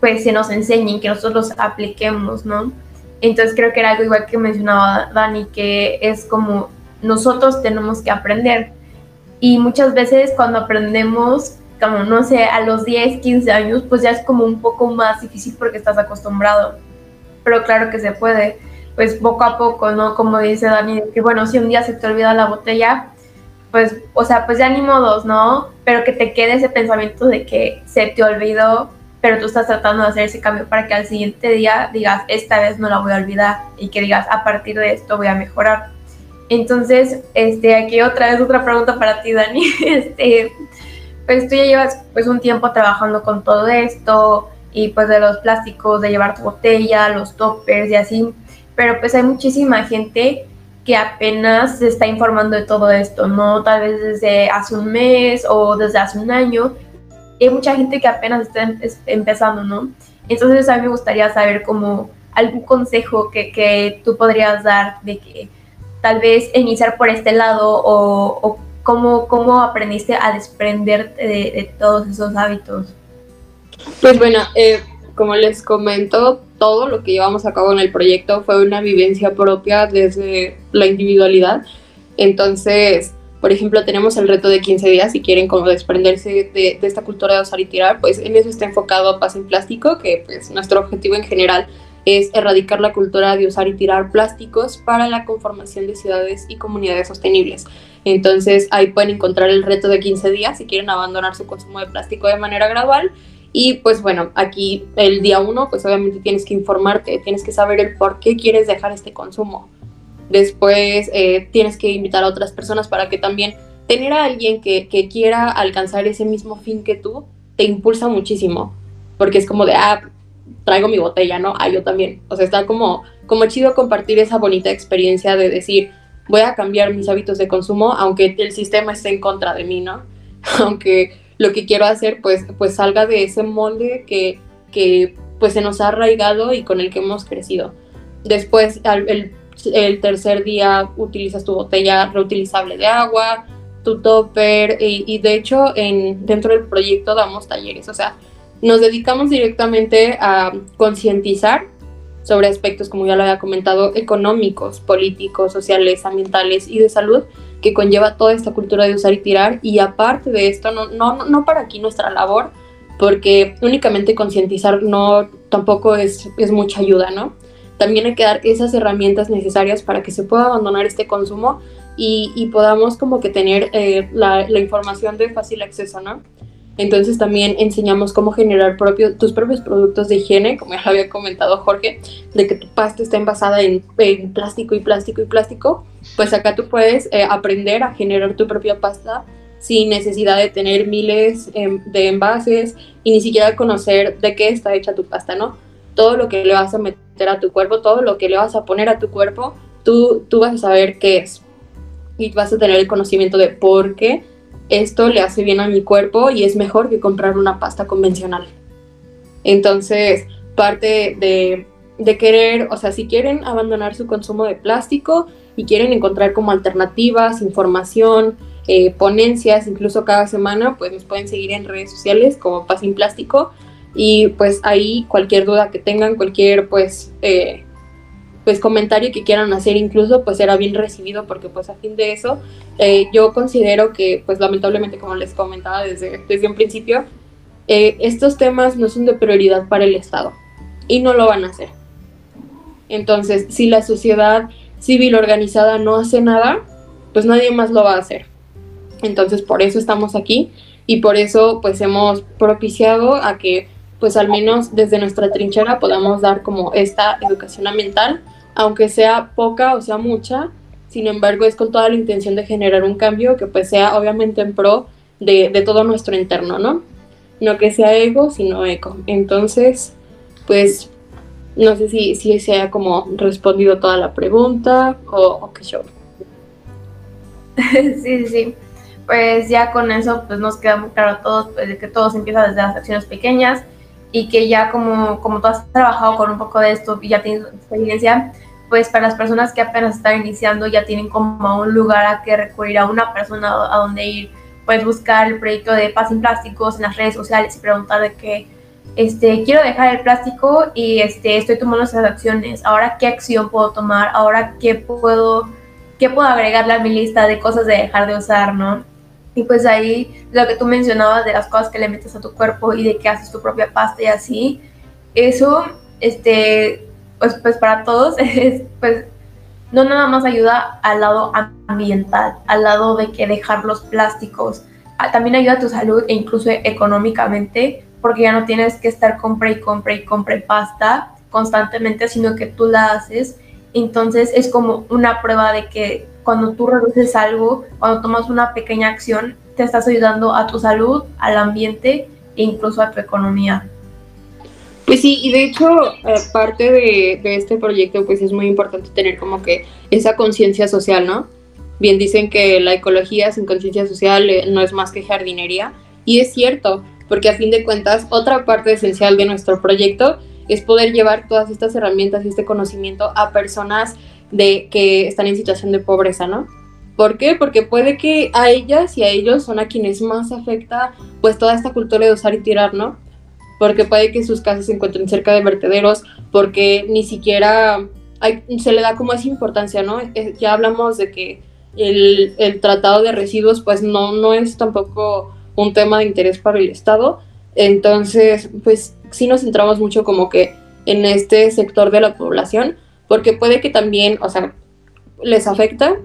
S3: pues se nos enseñen, que nosotros los apliquemos, ¿no? Entonces creo que era algo igual que mencionaba Dani, que es como nosotros tenemos que aprender. Y muchas veces cuando aprendemos, como no sé, a los 10, 15 años, pues ya es como un poco más difícil porque estás acostumbrado pero claro que se puede. pues poco a poco, ¿no? Como dice Dani, que bueno, si un día se te olvida la botella, pues, o sea, pues ya ni modos, ¿no? Pero que te quede ese pensamiento de que se te olvidó, pero tú estás tratando de hacer ese cambio para que al siguiente día digas, esta vez no la voy a olvidar y que digas, a partir de esto voy a mejorar. Entonces, este, aquí otra vez otra pregunta para ti, Dani. Este, pues tú ya llevas pues un tiempo trabajando con todo esto y pues de los plásticos, de llevar tu botella, los toppers y así, pero pues hay muchísima gente que apenas se está informando de todo esto, ¿no? Tal vez desde hace un mes o desde hace un año. hay mucha gente que apenas está em, empezando, ¿no? Entonces a mí me gustaría saber como algún consejo que, que tú podrías dar de que tal vez iniciar por este lado o, cómo, cómo aprendiste a desprenderte de, de, todos esos hábitos.
S2: Pues bueno, eh, como les comento, todo lo que llevamos a cabo en el proyecto fue una vivencia propia desde la individualidad. Entonces, por ejemplo, tenemos el reto de 15 días, si quieren como desprenderse de, de esta cultura de usar y tirar, pues en eso está enfocado Paz en Plástico, que pues nuestro objetivo en general es erradicar la cultura de usar y tirar plásticos para la conformación de ciudades y comunidades sostenibles. Entonces ahí pueden encontrar el reto de 15 días si quieren abandonar su consumo de plástico de manera gradual. Y pues bueno, aquí el día uno, pues obviamente tienes que informarte, tienes que saber el por qué quieres dejar este consumo. Después eh, tienes que invitar a otras personas para que también tener a alguien que, que quiera alcanzar ese mismo fin que tú te impulsa muchísimo. Porque es como de, ah, traigo mi botella, ¿no? Ah, yo también. O sea, está como, como chido compartir esa bonita experiencia de decir, voy a cambiar mis hábitos de consumo, aunque el sistema esté en contra de mí, ¿no? aunque lo que quiero hacer, pues, pues salga de ese molde que, que pues se nos ha arraigado y con el que hemos crecido. Después, el, el tercer día utilizas tu botella reutilizable de agua, tu topper y, y, de hecho en, dentro del proyecto damos talleres, o sea, nos dedicamos directamente a concientizar sobre aspectos, como ya lo había comentado, económicos, políticos, sociales, ambientales y de salud que conlleva toda esta cultura de usar y tirar. Y aparte de esto, no, no, no para aquí nuestra labor, porque únicamente concientizar no tampoco es, es mucha ayuda, ¿no? También hay que dar esas herramientas necesarias para que se pueda abandonar este consumo y, podamos como que tener eh, la información de fácil acceso, ¿no? Entonces también enseñamos cómo generar propio, tus propios productos de higiene, como ya lo había comentado Jorge, de que tu pasta está envasada en, plástico y plástico y plástico, pues acá tú puedes eh, aprender a generar tu propia pasta sin necesidad de tener miles eh, de envases y ni siquiera conocer de qué está hecha tu pasta, ¿no? Todo lo que le vas a meter a tu cuerpo, todo lo que le vas a poner a tu cuerpo, tú, tú vas a saber qué es y vas a tener el conocimiento de por qué esto le hace bien a mi cuerpo y es mejor que comprar una pasta convencional. Entonces, parte de, de querer, o sea, si quieren abandonar su consumo de plástico y quieren encontrar como alternativas, información, eh, ponencias, incluso cada semana, pues nos pueden seguir en redes sociales como Paz sin Plástico y pues ahí cualquier duda que tengan, cualquier pues eh, pues comentario que quieran hacer incluso pues será bien recibido porque pues a fin de eso eh, yo considero que pues lamentablemente como les comentaba desde, desde un principio eh, estos temas no son de prioridad para el Estado y no lo van a hacer. Entonces si la sociedad civil organizada no hace nada pues nadie más lo va a hacer. Entonces por eso estamos aquí y por eso pues hemos propiciado a que pues al menos desde nuestra trinchera podamos dar como esta educación ambiental, aunque sea poca o sea mucha, sin embargo es con toda la intención de generar un cambio que pues sea obviamente en pro de, de todo nuestro interno, ¿no? No que sea ego, sino eco. Entonces, pues no sé si, si se haya como respondido toda la pregunta o, o qué show.
S3: sí, sí. Pues ya con eso pues nos queda muy claro a todos pues, que todo se empieza desde las acciones pequeñas y que ya como, como tú has trabajado con un poco de esto y ya tienes experiencia, pues para las personas que apenas están iniciando ya tienen como un lugar a que recurrir, a una persona a donde ir, puedes buscar el proyecto de Paz sin Plásticos en las redes sociales y preguntar de que este, quiero dejar el plástico y este, estoy tomando esas acciones, ahora qué acción puedo tomar, ahora qué puedo, qué puedo agregarle a mi lista de cosas de dejar de usar, ¿no? Y pues ahí lo que tú mencionabas de las cosas que le metes a tu cuerpo y de que haces tu propia pasta y así, eso, este, pues, pues para todos es, pues, no nada más ayuda al lado ambiental, al lado de que dejar los plásticos, también ayuda a tu salud e incluso económicamente, porque ya no tienes que estar compre y compre y compre pasta constantemente, sino que tú la haces. Entonces es como una prueba de que cuando tú reduces algo, cuando tomas una pequeña acción, te estás ayudando a tu salud, al ambiente e incluso a tu economía.
S2: Pues sí, y de hecho, parte de, de, este proyecto, pues es muy importante tener como que esa conciencia social, ¿no? Bien dicen que la ecología sin conciencia social eh, no es más que jardinería, y es cierto, porque a fin de cuentas, otra parte esencial de nuestro proyecto es poder llevar todas estas herramientas y este conocimiento a personas de que están en situación de pobreza, ¿no? ¿Por qué? Porque puede que a ellas y a ellos son a quienes más afecta pues toda esta cultura de usar y tirar, ¿no? Porque puede que sus casas se encuentren cerca de vertederos, porque ni siquiera se le da como esa importancia, ¿no? Eh, ya hablamos de que el, el, tratado de residuos pues no, no es tampoco un tema de interés para el Estado. Entonces, pues sí nos centramos mucho como que en este sector de la población, porque puede que también, o sea, les afecta,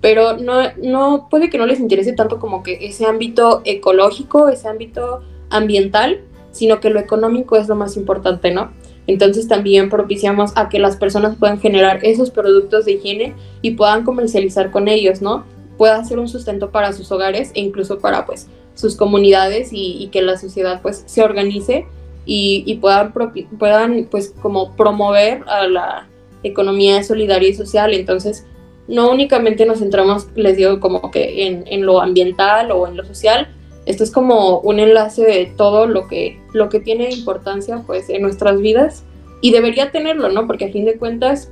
S2: pero no, no puede que no les interese tanto como que ese ámbito ecológico, ese ámbito ambiental, sino que lo económico es lo más importante, ¿no? Entonces también propiciamos a que las personas puedan generar esos productos de higiene y puedan comercializar con ellos, ¿no? Pueda ser un sustento para sus hogares e incluso para pues sus comunidades y, que la sociedad pues se organice y, puedan, puedan pues como promover a la economía solidaria y social. Entonces no únicamente nos centramos, les digo, como que en, en lo ambiental o en lo social, esto es como un enlace de todo lo que, lo que tiene importancia pues en nuestras vidas y debería tenerlo, ¿no? Porque a fin de cuentas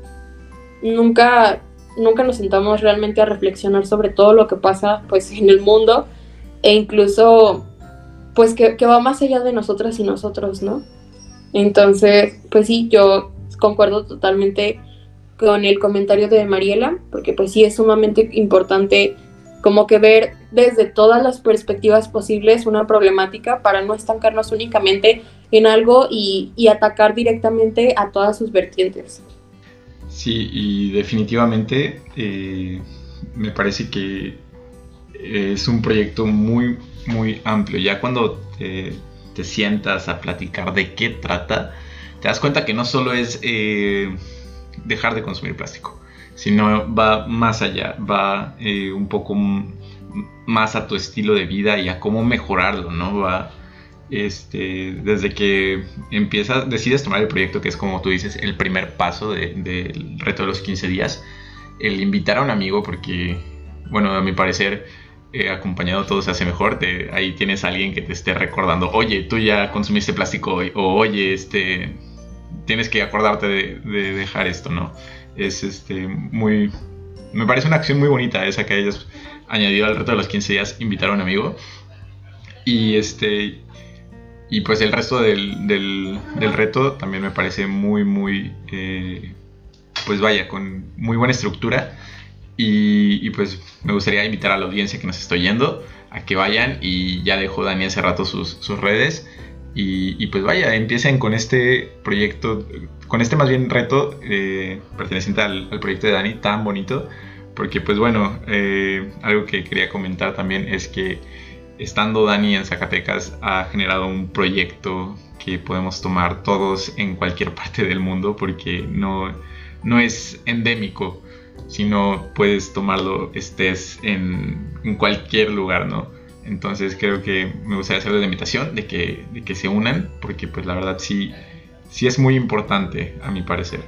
S2: nunca, nunca nos sentamos realmente a reflexionar sobre todo lo que pasa pues en el mundo e incluso pues que, que va más allá de nosotras y nosotros, ¿no? Entonces, pues sí, yo concuerdo totalmente con el comentario de Mariela, porque pues sí es sumamente importante como que ver desde todas las perspectivas posibles una problemática para no estancarnos únicamente en algo y, atacar directamente a todas sus vertientes.
S1: Sí, y definitivamente eh, me parece que es un proyecto muy, muy amplio. Ya cuando te, sientas a platicar de qué trata, te das cuenta que no solo es eh, dejar de consumir plástico sino va más allá, va eh, un poco más a tu estilo de vida y a cómo mejorarlo, ¿no? Va este, desde que empiezas, decides tomar el proyecto, que es como tú dices, el primer paso del reto de los 15 días, el invitar a un amigo, porque, bueno, a mi parecer, eh, acompañado todo se hace mejor, ahí tienes a alguien que te esté recordando, oye, tú ya consumiste plástico hoy, o oye, este, tienes que acordarte de, de dejar esto, ¿no? es este, muy... Me parece una acción muy bonita esa que hayas añadido al reto de los 15 días, invitar a un amigo. Y este... Y pues el resto del, del, reto también me parece muy, muy... Eh, pues vaya, con muy buena estructura. Y, pues me gustaría invitar a la audiencia que nos está oyendo a que vayan y ya dejó Dani hace rato sus, sus redes y, pues vaya, empiecen con este proyecto, con este más bien reto eh, perteneciente al, proyecto de Dani, tan bonito, porque pues bueno, eh, algo que quería comentar también es que estando Dani en Zacatecas ha generado un proyecto que podemos tomar todos en cualquier parte del mundo porque no, no es endémico, sino puedes tomarlo estés en, en cualquier lugar, ¿no? Entonces creo que me gustaría hacerles la invitación de que, de que se unan, porque pues la verdad sí, sí es muy importante a mi parecer.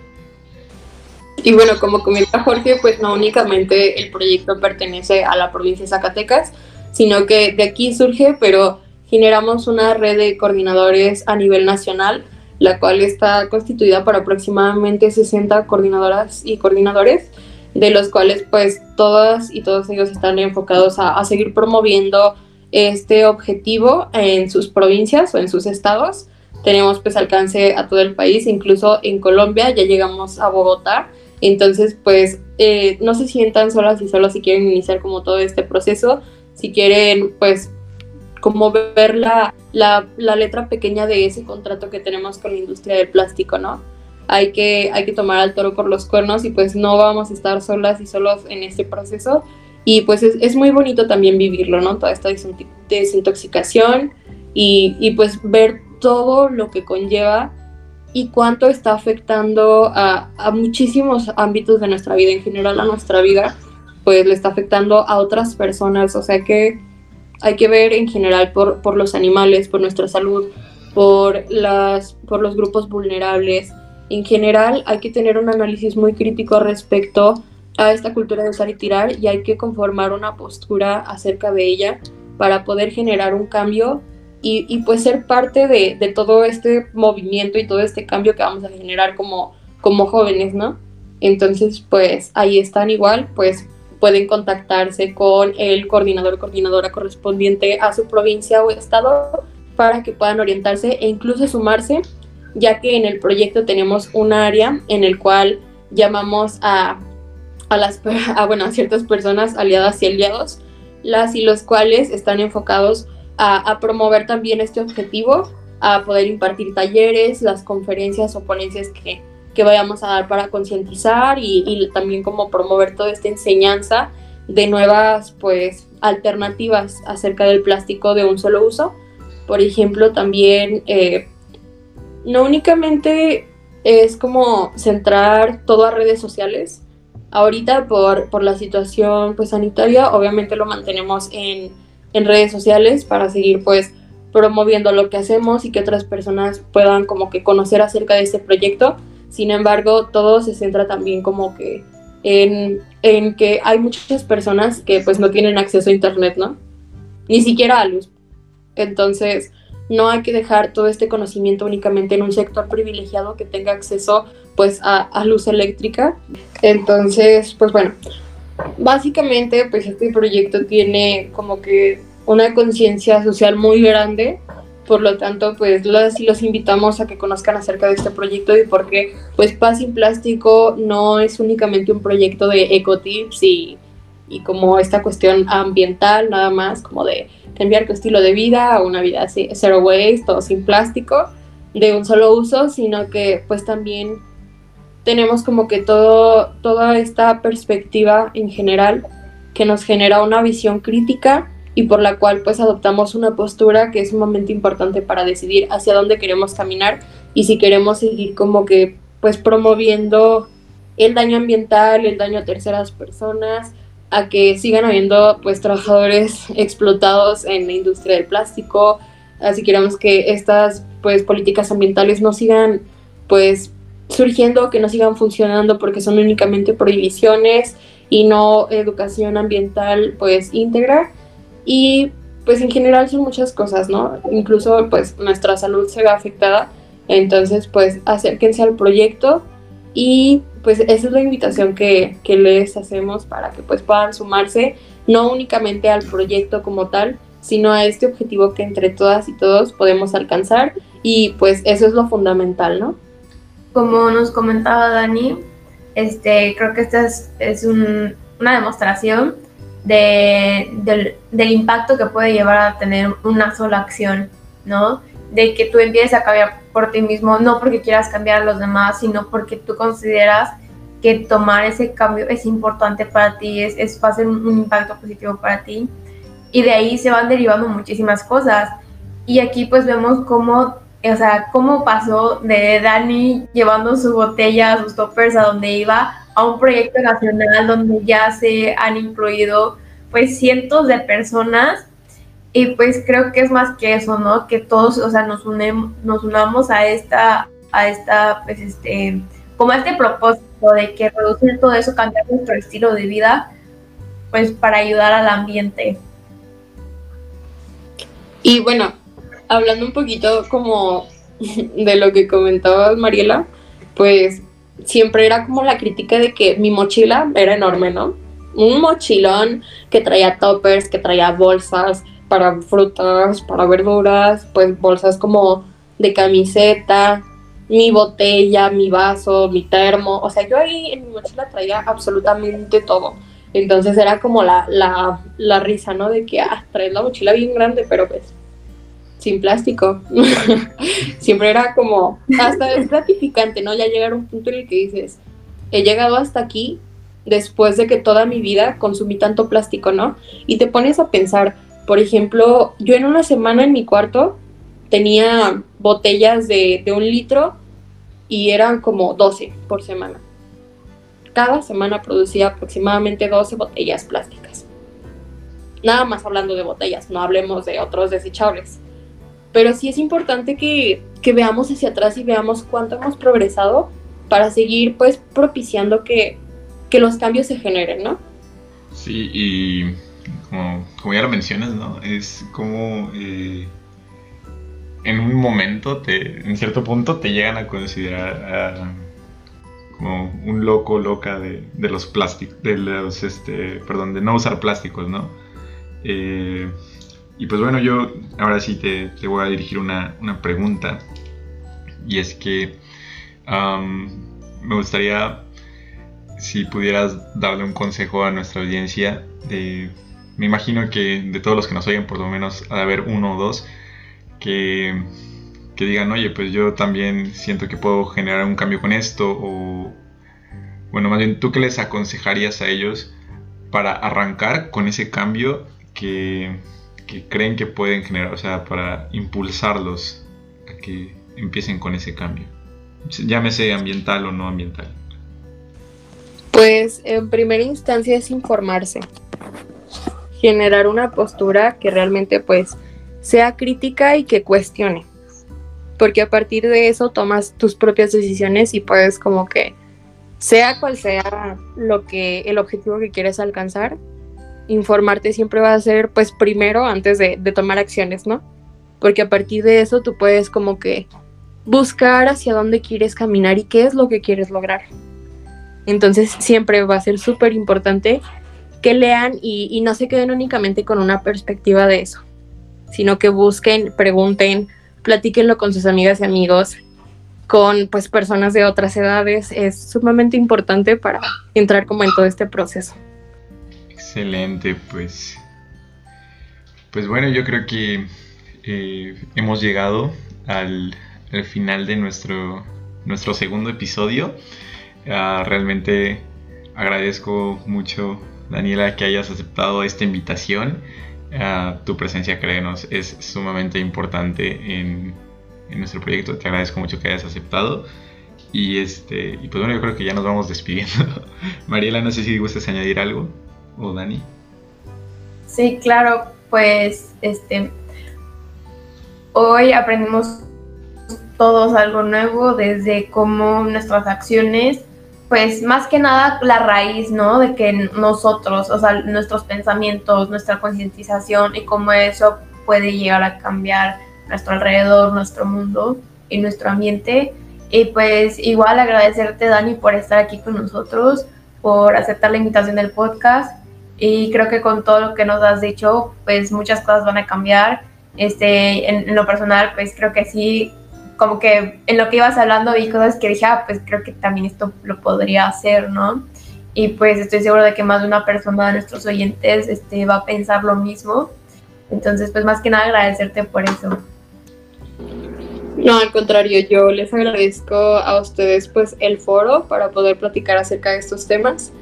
S2: Y bueno, como comenta Jorge, pues no únicamente el proyecto pertenece a la provincia de Zacatecas, sino que de aquí surge, pero generamos una red de coordinadores a nivel nacional, la cual está constituida por aproximadamente 60 coordinadoras y coordinadores, de los cuales pues todas y todos ellos están enfocados a, seguir promoviendo este objetivo en sus provincias o en sus estados. Tenemos pues alcance a todo el país, incluso en Colombia ya llegamos a Bogotá. Entonces pues eh, no se sientan solas y solos si quieren iniciar como todo este proceso, si quieren pues como ver la, la, la letra pequeña de ese contrato que tenemos con la industria del plástico, ¿no? Hay que, hay que tomar al toro por los cuernos y pues no vamos a estar solas y solos en este proceso. Y pues es, es muy bonito también vivirlo, ¿no? Toda esta desintoxicación y, y pues ver todo lo que conlleva y cuánto está afectando a, a, muchísimos ámbitos de nuestra vida, en general a nuestra vida, pues le está afectando a otras personas. O sea que hay que ver en general por, por los animales, por nuestra salud, por, las, por los grupos vulnerables. En general hay que tener un análisis muy crítico respecto a esta cultura de usar y tirar y hay que conformar una postura acerca de ella para poder generar un cambio y, y pues ser parte de, de, todo este movimiento y todo este cambio que vamos a generar como, como jóvenes, ¿no? Entonces, pues ahí están igual, pues pueden contactarse con el coordinador o coordinadora correspondiente a su provincia o estado para que puedan orientarse e incluso sumarse, ya que en el proyecto tenemos un área en el cual llamamos a, a las bueno, ciertas personas aliadas y aliados, las y los cuales están enfocados a, promover también este objetivo, a poder impartir talleres, las conferencias o ponencias que, que vayamos a dar para concientizar y, y, también como promover toda esta enseñanza de nuevas pues alternativas acerca del plástico de un solo uso. Por ejemplo, también eh, no únicamente es como centrar todo a redes sociales. Ahorita por, por la situación pues sanitaria, obviamente lo mantenemos en, en redes sociales para seguir pues promoviendo lo que hacemos y que otras personas puedan como que conocer acerca de este proyecto sin embargo, todo se centra también como que en, en, que hay muchas personas que pues no tienen acceso a internet, ¿no? Ni siquiera a luz. Entonces, no hay que dejar todo este conocimiento únicamente en un sector privilegiado que tenga acceso pues a, luz eléctrica. Entonces, pues bueno, básicamente pues este proyecto tiene como que una conciencia social muy grande por lo tanto, pues los, los invitamos a que conozcan acerca de este proyecto y por qué, pues Paz sin Plástico no es únicamente un proyecto de ecotips y, y como esta cuestión ambiental, nada más, como de cambiar tu estilo de vida a una vida así, zero waste o sin plástico, de un solo uso, sino que pues también tenemos como que todo, toda esta perspectiva en general que nos genera una visión crítica y por la cual pues adoptamos una postura que es sumamente importante para decidir hacia dónde queremos caminar y si queremos seguir como que pues promoviendo el daño ambiental, el daño a terceras personas, a que sigan habiendo pues trabajadores explotados en la industria del plástico, así queremos que estas pues políticas ambientales no sigan pues surgiendo, que no sigan funcionando porque son únicamente prohibiciones y no educación ambiental pues íntegra. Y pues en general son muchas cosas, ¿no? Incluso pues nuestra salud se ve afectada, entonces pues acérquense al proyecto y pues esa es la invitación que, que les hacemos para que pues puedan sumarse no únicamente al proyecto como tal, sino a este objetivo que entre todas y todos podemos alcanzar y pues eso es lo fundamental, ¿no?
S3: Como nos comentaba Dani, este, creo que esta es, es un, una demostración de, del, del, impacto que puede llevar a tener una sola acción, ¿no? De que tú empieces a cambiar por ti mismo, no porque quieras cambiar a los demás, sino porque tú consideras que tomar ese cambio es importante para ti, es, es va a un impacto positivo para ti. Y de ahí se van derivando muchísimas cosas. Y aquí pues vemos cómo, o sea, cómo pasó de Dani llevando su botella, sus toppers a donde iba, a un proyecto nacional donde ya se han incluido pues cientos de personas y pues creo que es más que eso, ¿no? Que todos, o sea, nos unemos, nos unamos a esta, a esta, pues este, como a este propósito de que reducir todo eso, cambiar nuestro estilo de vida, pues para ayudar al ambiente.
S2: Y bueno, hablando un poquito como de lo que comentabas, Mariela, pues siempre era como la crítica de que mi mochila era enorme, ¿no? Un mochilón que traía toppers, que traía bolsas para frutas, para verduras, pues bolsas como de camiseta, mi botella, mi vaso, mi termo, o sea, yo ahí en mi mochila traía absolutamente todo. Entonces era como la, la, la risa, ¿no? De que, ah, traes la mochila bien grande, pero pues sin plástico. Siempre era como, hasta gratificante, ¿no? Ya llegar a un punto en el que dices, he llegado hasta aquí después de que toda mi vida consumí tanto plástico, ¿no? Y te pones a pensar, por ejemplo, yo en una semana en mi cuarto tenía botellas de, de un litro y eran como 12 por semana. Cada semana producía aproximadamente 12 botellas plásticas. Nada más hablando de botellas, no hablemos de otros desechables. Pero sí es importante que, que veamos hacia atrás y veamos cuánto hemos progresado para seguir pues propiciando que, que los cambios se generen, ¿no?
S1: Sí, y como, como ya lo mencionas, ¿no? Es como eh, en un momento, te, en cierto punto, te llegan a considerar como un loco, loca de, de los plásticos, de los, este, perdón, de no usar plásticos, ¿no? Eh, y pues bueno, yo ahora sí te, te voy a dirigir una, una, pregunta. Y es que me gustaría si pudieras darle un consejo a nuestra audiencia. De, me imagino que de todos los que nos oyen, por lo menos de haber uno o dos que, que digan, oye, pues yo también siento que puedo generar un cambio con esto. O, bueno, más bien, ¿tú qué les aconsejarías a ellos para arrancar con ese cambio que, que creen que pueden generar? O sea, para impulsarlos a que empiecen con ese cambio. Llámese ambiental o no ambiental.
S2: Pues en primera instancia es informarse, generar una postura que realmente pues sea crítica y que cuestione, porque a partir de eso tomas tus propias decisiones y puedes como que sea cual sea lo que el objetivo que quieres alcanzar, informarte siempre va a ser pues primero antes de, de tomar acciones, ¿no? Porque a partir de eso tú puedes como que buscar hacia dónde quieres caminar y qué es lo que quieres lograr. Entonces siempre va a ser súper importante que lean y, no se queden únicamente con una perspectiva de eso, sino que busquen, pregunten, platíquenlo con sus amigas y amigos, con pues personas de otras edades. Es sumamente importante para entrar como en todo este proceso.
S1: Excelente, pues. Pues bueno, yo creo que eh, hemos llegado al, al final de nuestro, nuestro segundo episodio. Uh, realmente agradezco mucho, Daniela, que hayas aceptado esta invitación. Uh, tu presencia, créenos, es sumamente importante en, en, nuestro proyecto. Te agradezco mucho que hayas aceptado. Y, este, y pues bueno, yo creo que ya nos vamos despidiendo. Mariela, no sé si gustas añadir algo. O Dani.
S3: Sí, claro, pues este hoy aprendimos todos algo nuevo desde cómo nuestras acciones pues más que nada la raíz, ¿no? De que nosotros, o sea, nuestros pensamientos, nuestra concientización y cómo eso puede llegar a cambiar nuestro alrededor, nuestro mundo y nuestro ambiente. Y pues igual agradecerte, Dani, por estar aquí con nosotros, por aceptar la invitación del podcast. Y creo que con todo lo que nos has dicho, pues muchas cosas van a cambiar. Este, en, en lo personal, pues creo que sí como que en lo que ibas hablando vi cosas que dije, ah, pues creo que también esto lo podría hacer, ¿no? Y pues estoy seguro de que más de una persona de nuestros oyentes este, va a pensar lo mismo. Entonces, pues más que nada agradecerte por eso.
S2: No, al contrario, yo les agradezco a ustedes pues el foro para poder platicar acerca de estos temas.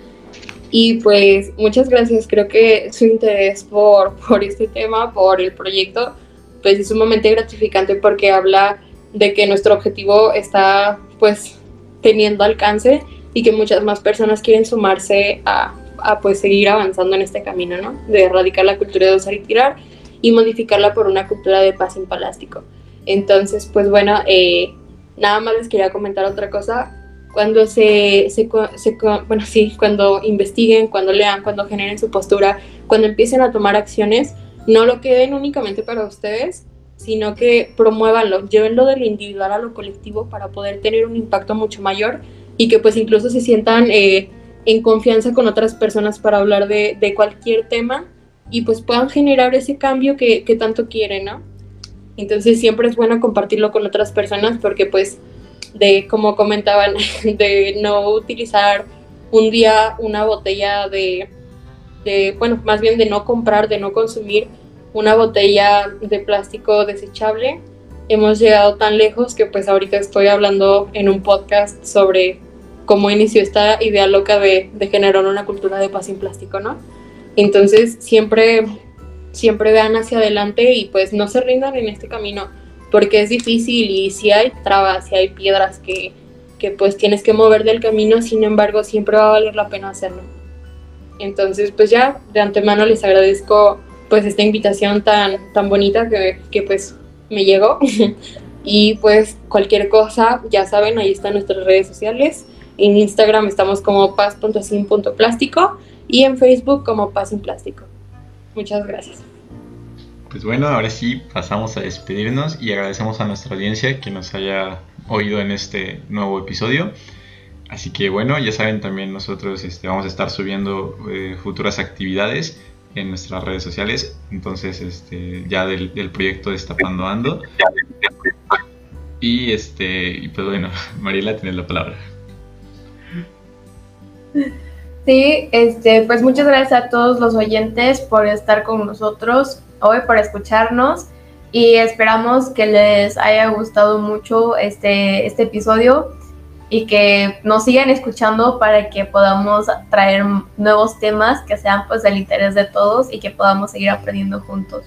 S2: Y pues muchas gracias, creo que su interés por, por este tema, por el proyecto, pues es sumamente gratificante porque habla de que nuestro objetivo está pues teniendo alcance y que muchas más personas quieren sumarse a, a pues seguir avanzando en este camino, ¿no? De erradicar la cultura de usar y tirar y modificarla por una cultura de paz sin plástico. Entonces, pues bueno, eh, nada más les quería comentar otra cosa. Cuando se, se, se, bueno, sí, cuando investiguen, cuando lean, cuando generen su postura, cuando empiecen a tomar acciones, no lo queden únicamente para ustedes, sino que promuévanlo, llévenlo de lo individual a lo colectivo para poder tener un impacto mucho mayor y que pues incluso se sientan eh, en confianza con otras personas para hablar de, de, cualquier tema y pues puedan generar ese cambio que, que tanto quieren, ¿no? Entonces siempre es bueno compartirlo con otras personas porque pues de como comentaban, de no utilizar un día una botella de, de, bueno, más bien de no comprar, de no consumir una botella de plástico desechable. Hemos llegado tan lejos que pues ahorita estoy hablando en un podcast sobre cómo inició esta idea loca de, generar una cultura de paz sin plástico, ¿no? Entonces siempre, siempre vean hacia adelante y pues no se rindan en este camino porque es difícil y si hay trabas, si hay piedras que, que pues tienes que mover del camino, sin embargo siempre va a valer la pena hacerlo. Entonces pues ya de antemano les agradezco pues esta invitación tan, tan bonita que, que pues me llegó y pues cualquier cosa ya saben ahí están nuestras redes sociales en Instagram estamos como paz.sin.plástico y en Facebook como Paz sin Plástico. Muchas gracias.
S1: Pues bueno, ahora sí pasamos a despedirnos y agradecemos a nuestra audiencia que nos haya oído en este nuevo episodio. Así que bueno, ya saben también nosotros este, vamos a estar subiendo eh, futuras actividades en nuestras redes sociales. Entonces, este, ya del, proyecto Destapando Ando. Y este, y pues bueno, Mariela, tienes la palabra.
S3: Sí, este, pues muchas gracias a todos los oyentes por estar con nosotros hoy, por escucharnos y esperamos que les haya gustado mucho este, este episodio y que nos sigan escuchando para que podamos traer nuevos temas que sean pues del interés de todos y que podamos seguir aprendiendo juntos.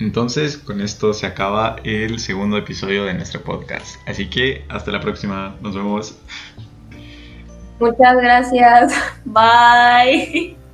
S1: Entonces, con esto se acaba el segundo episodio de nuestro podcast. Así que hasta la próxima. Nos vemos.
S3: Muchas gracias. Bye.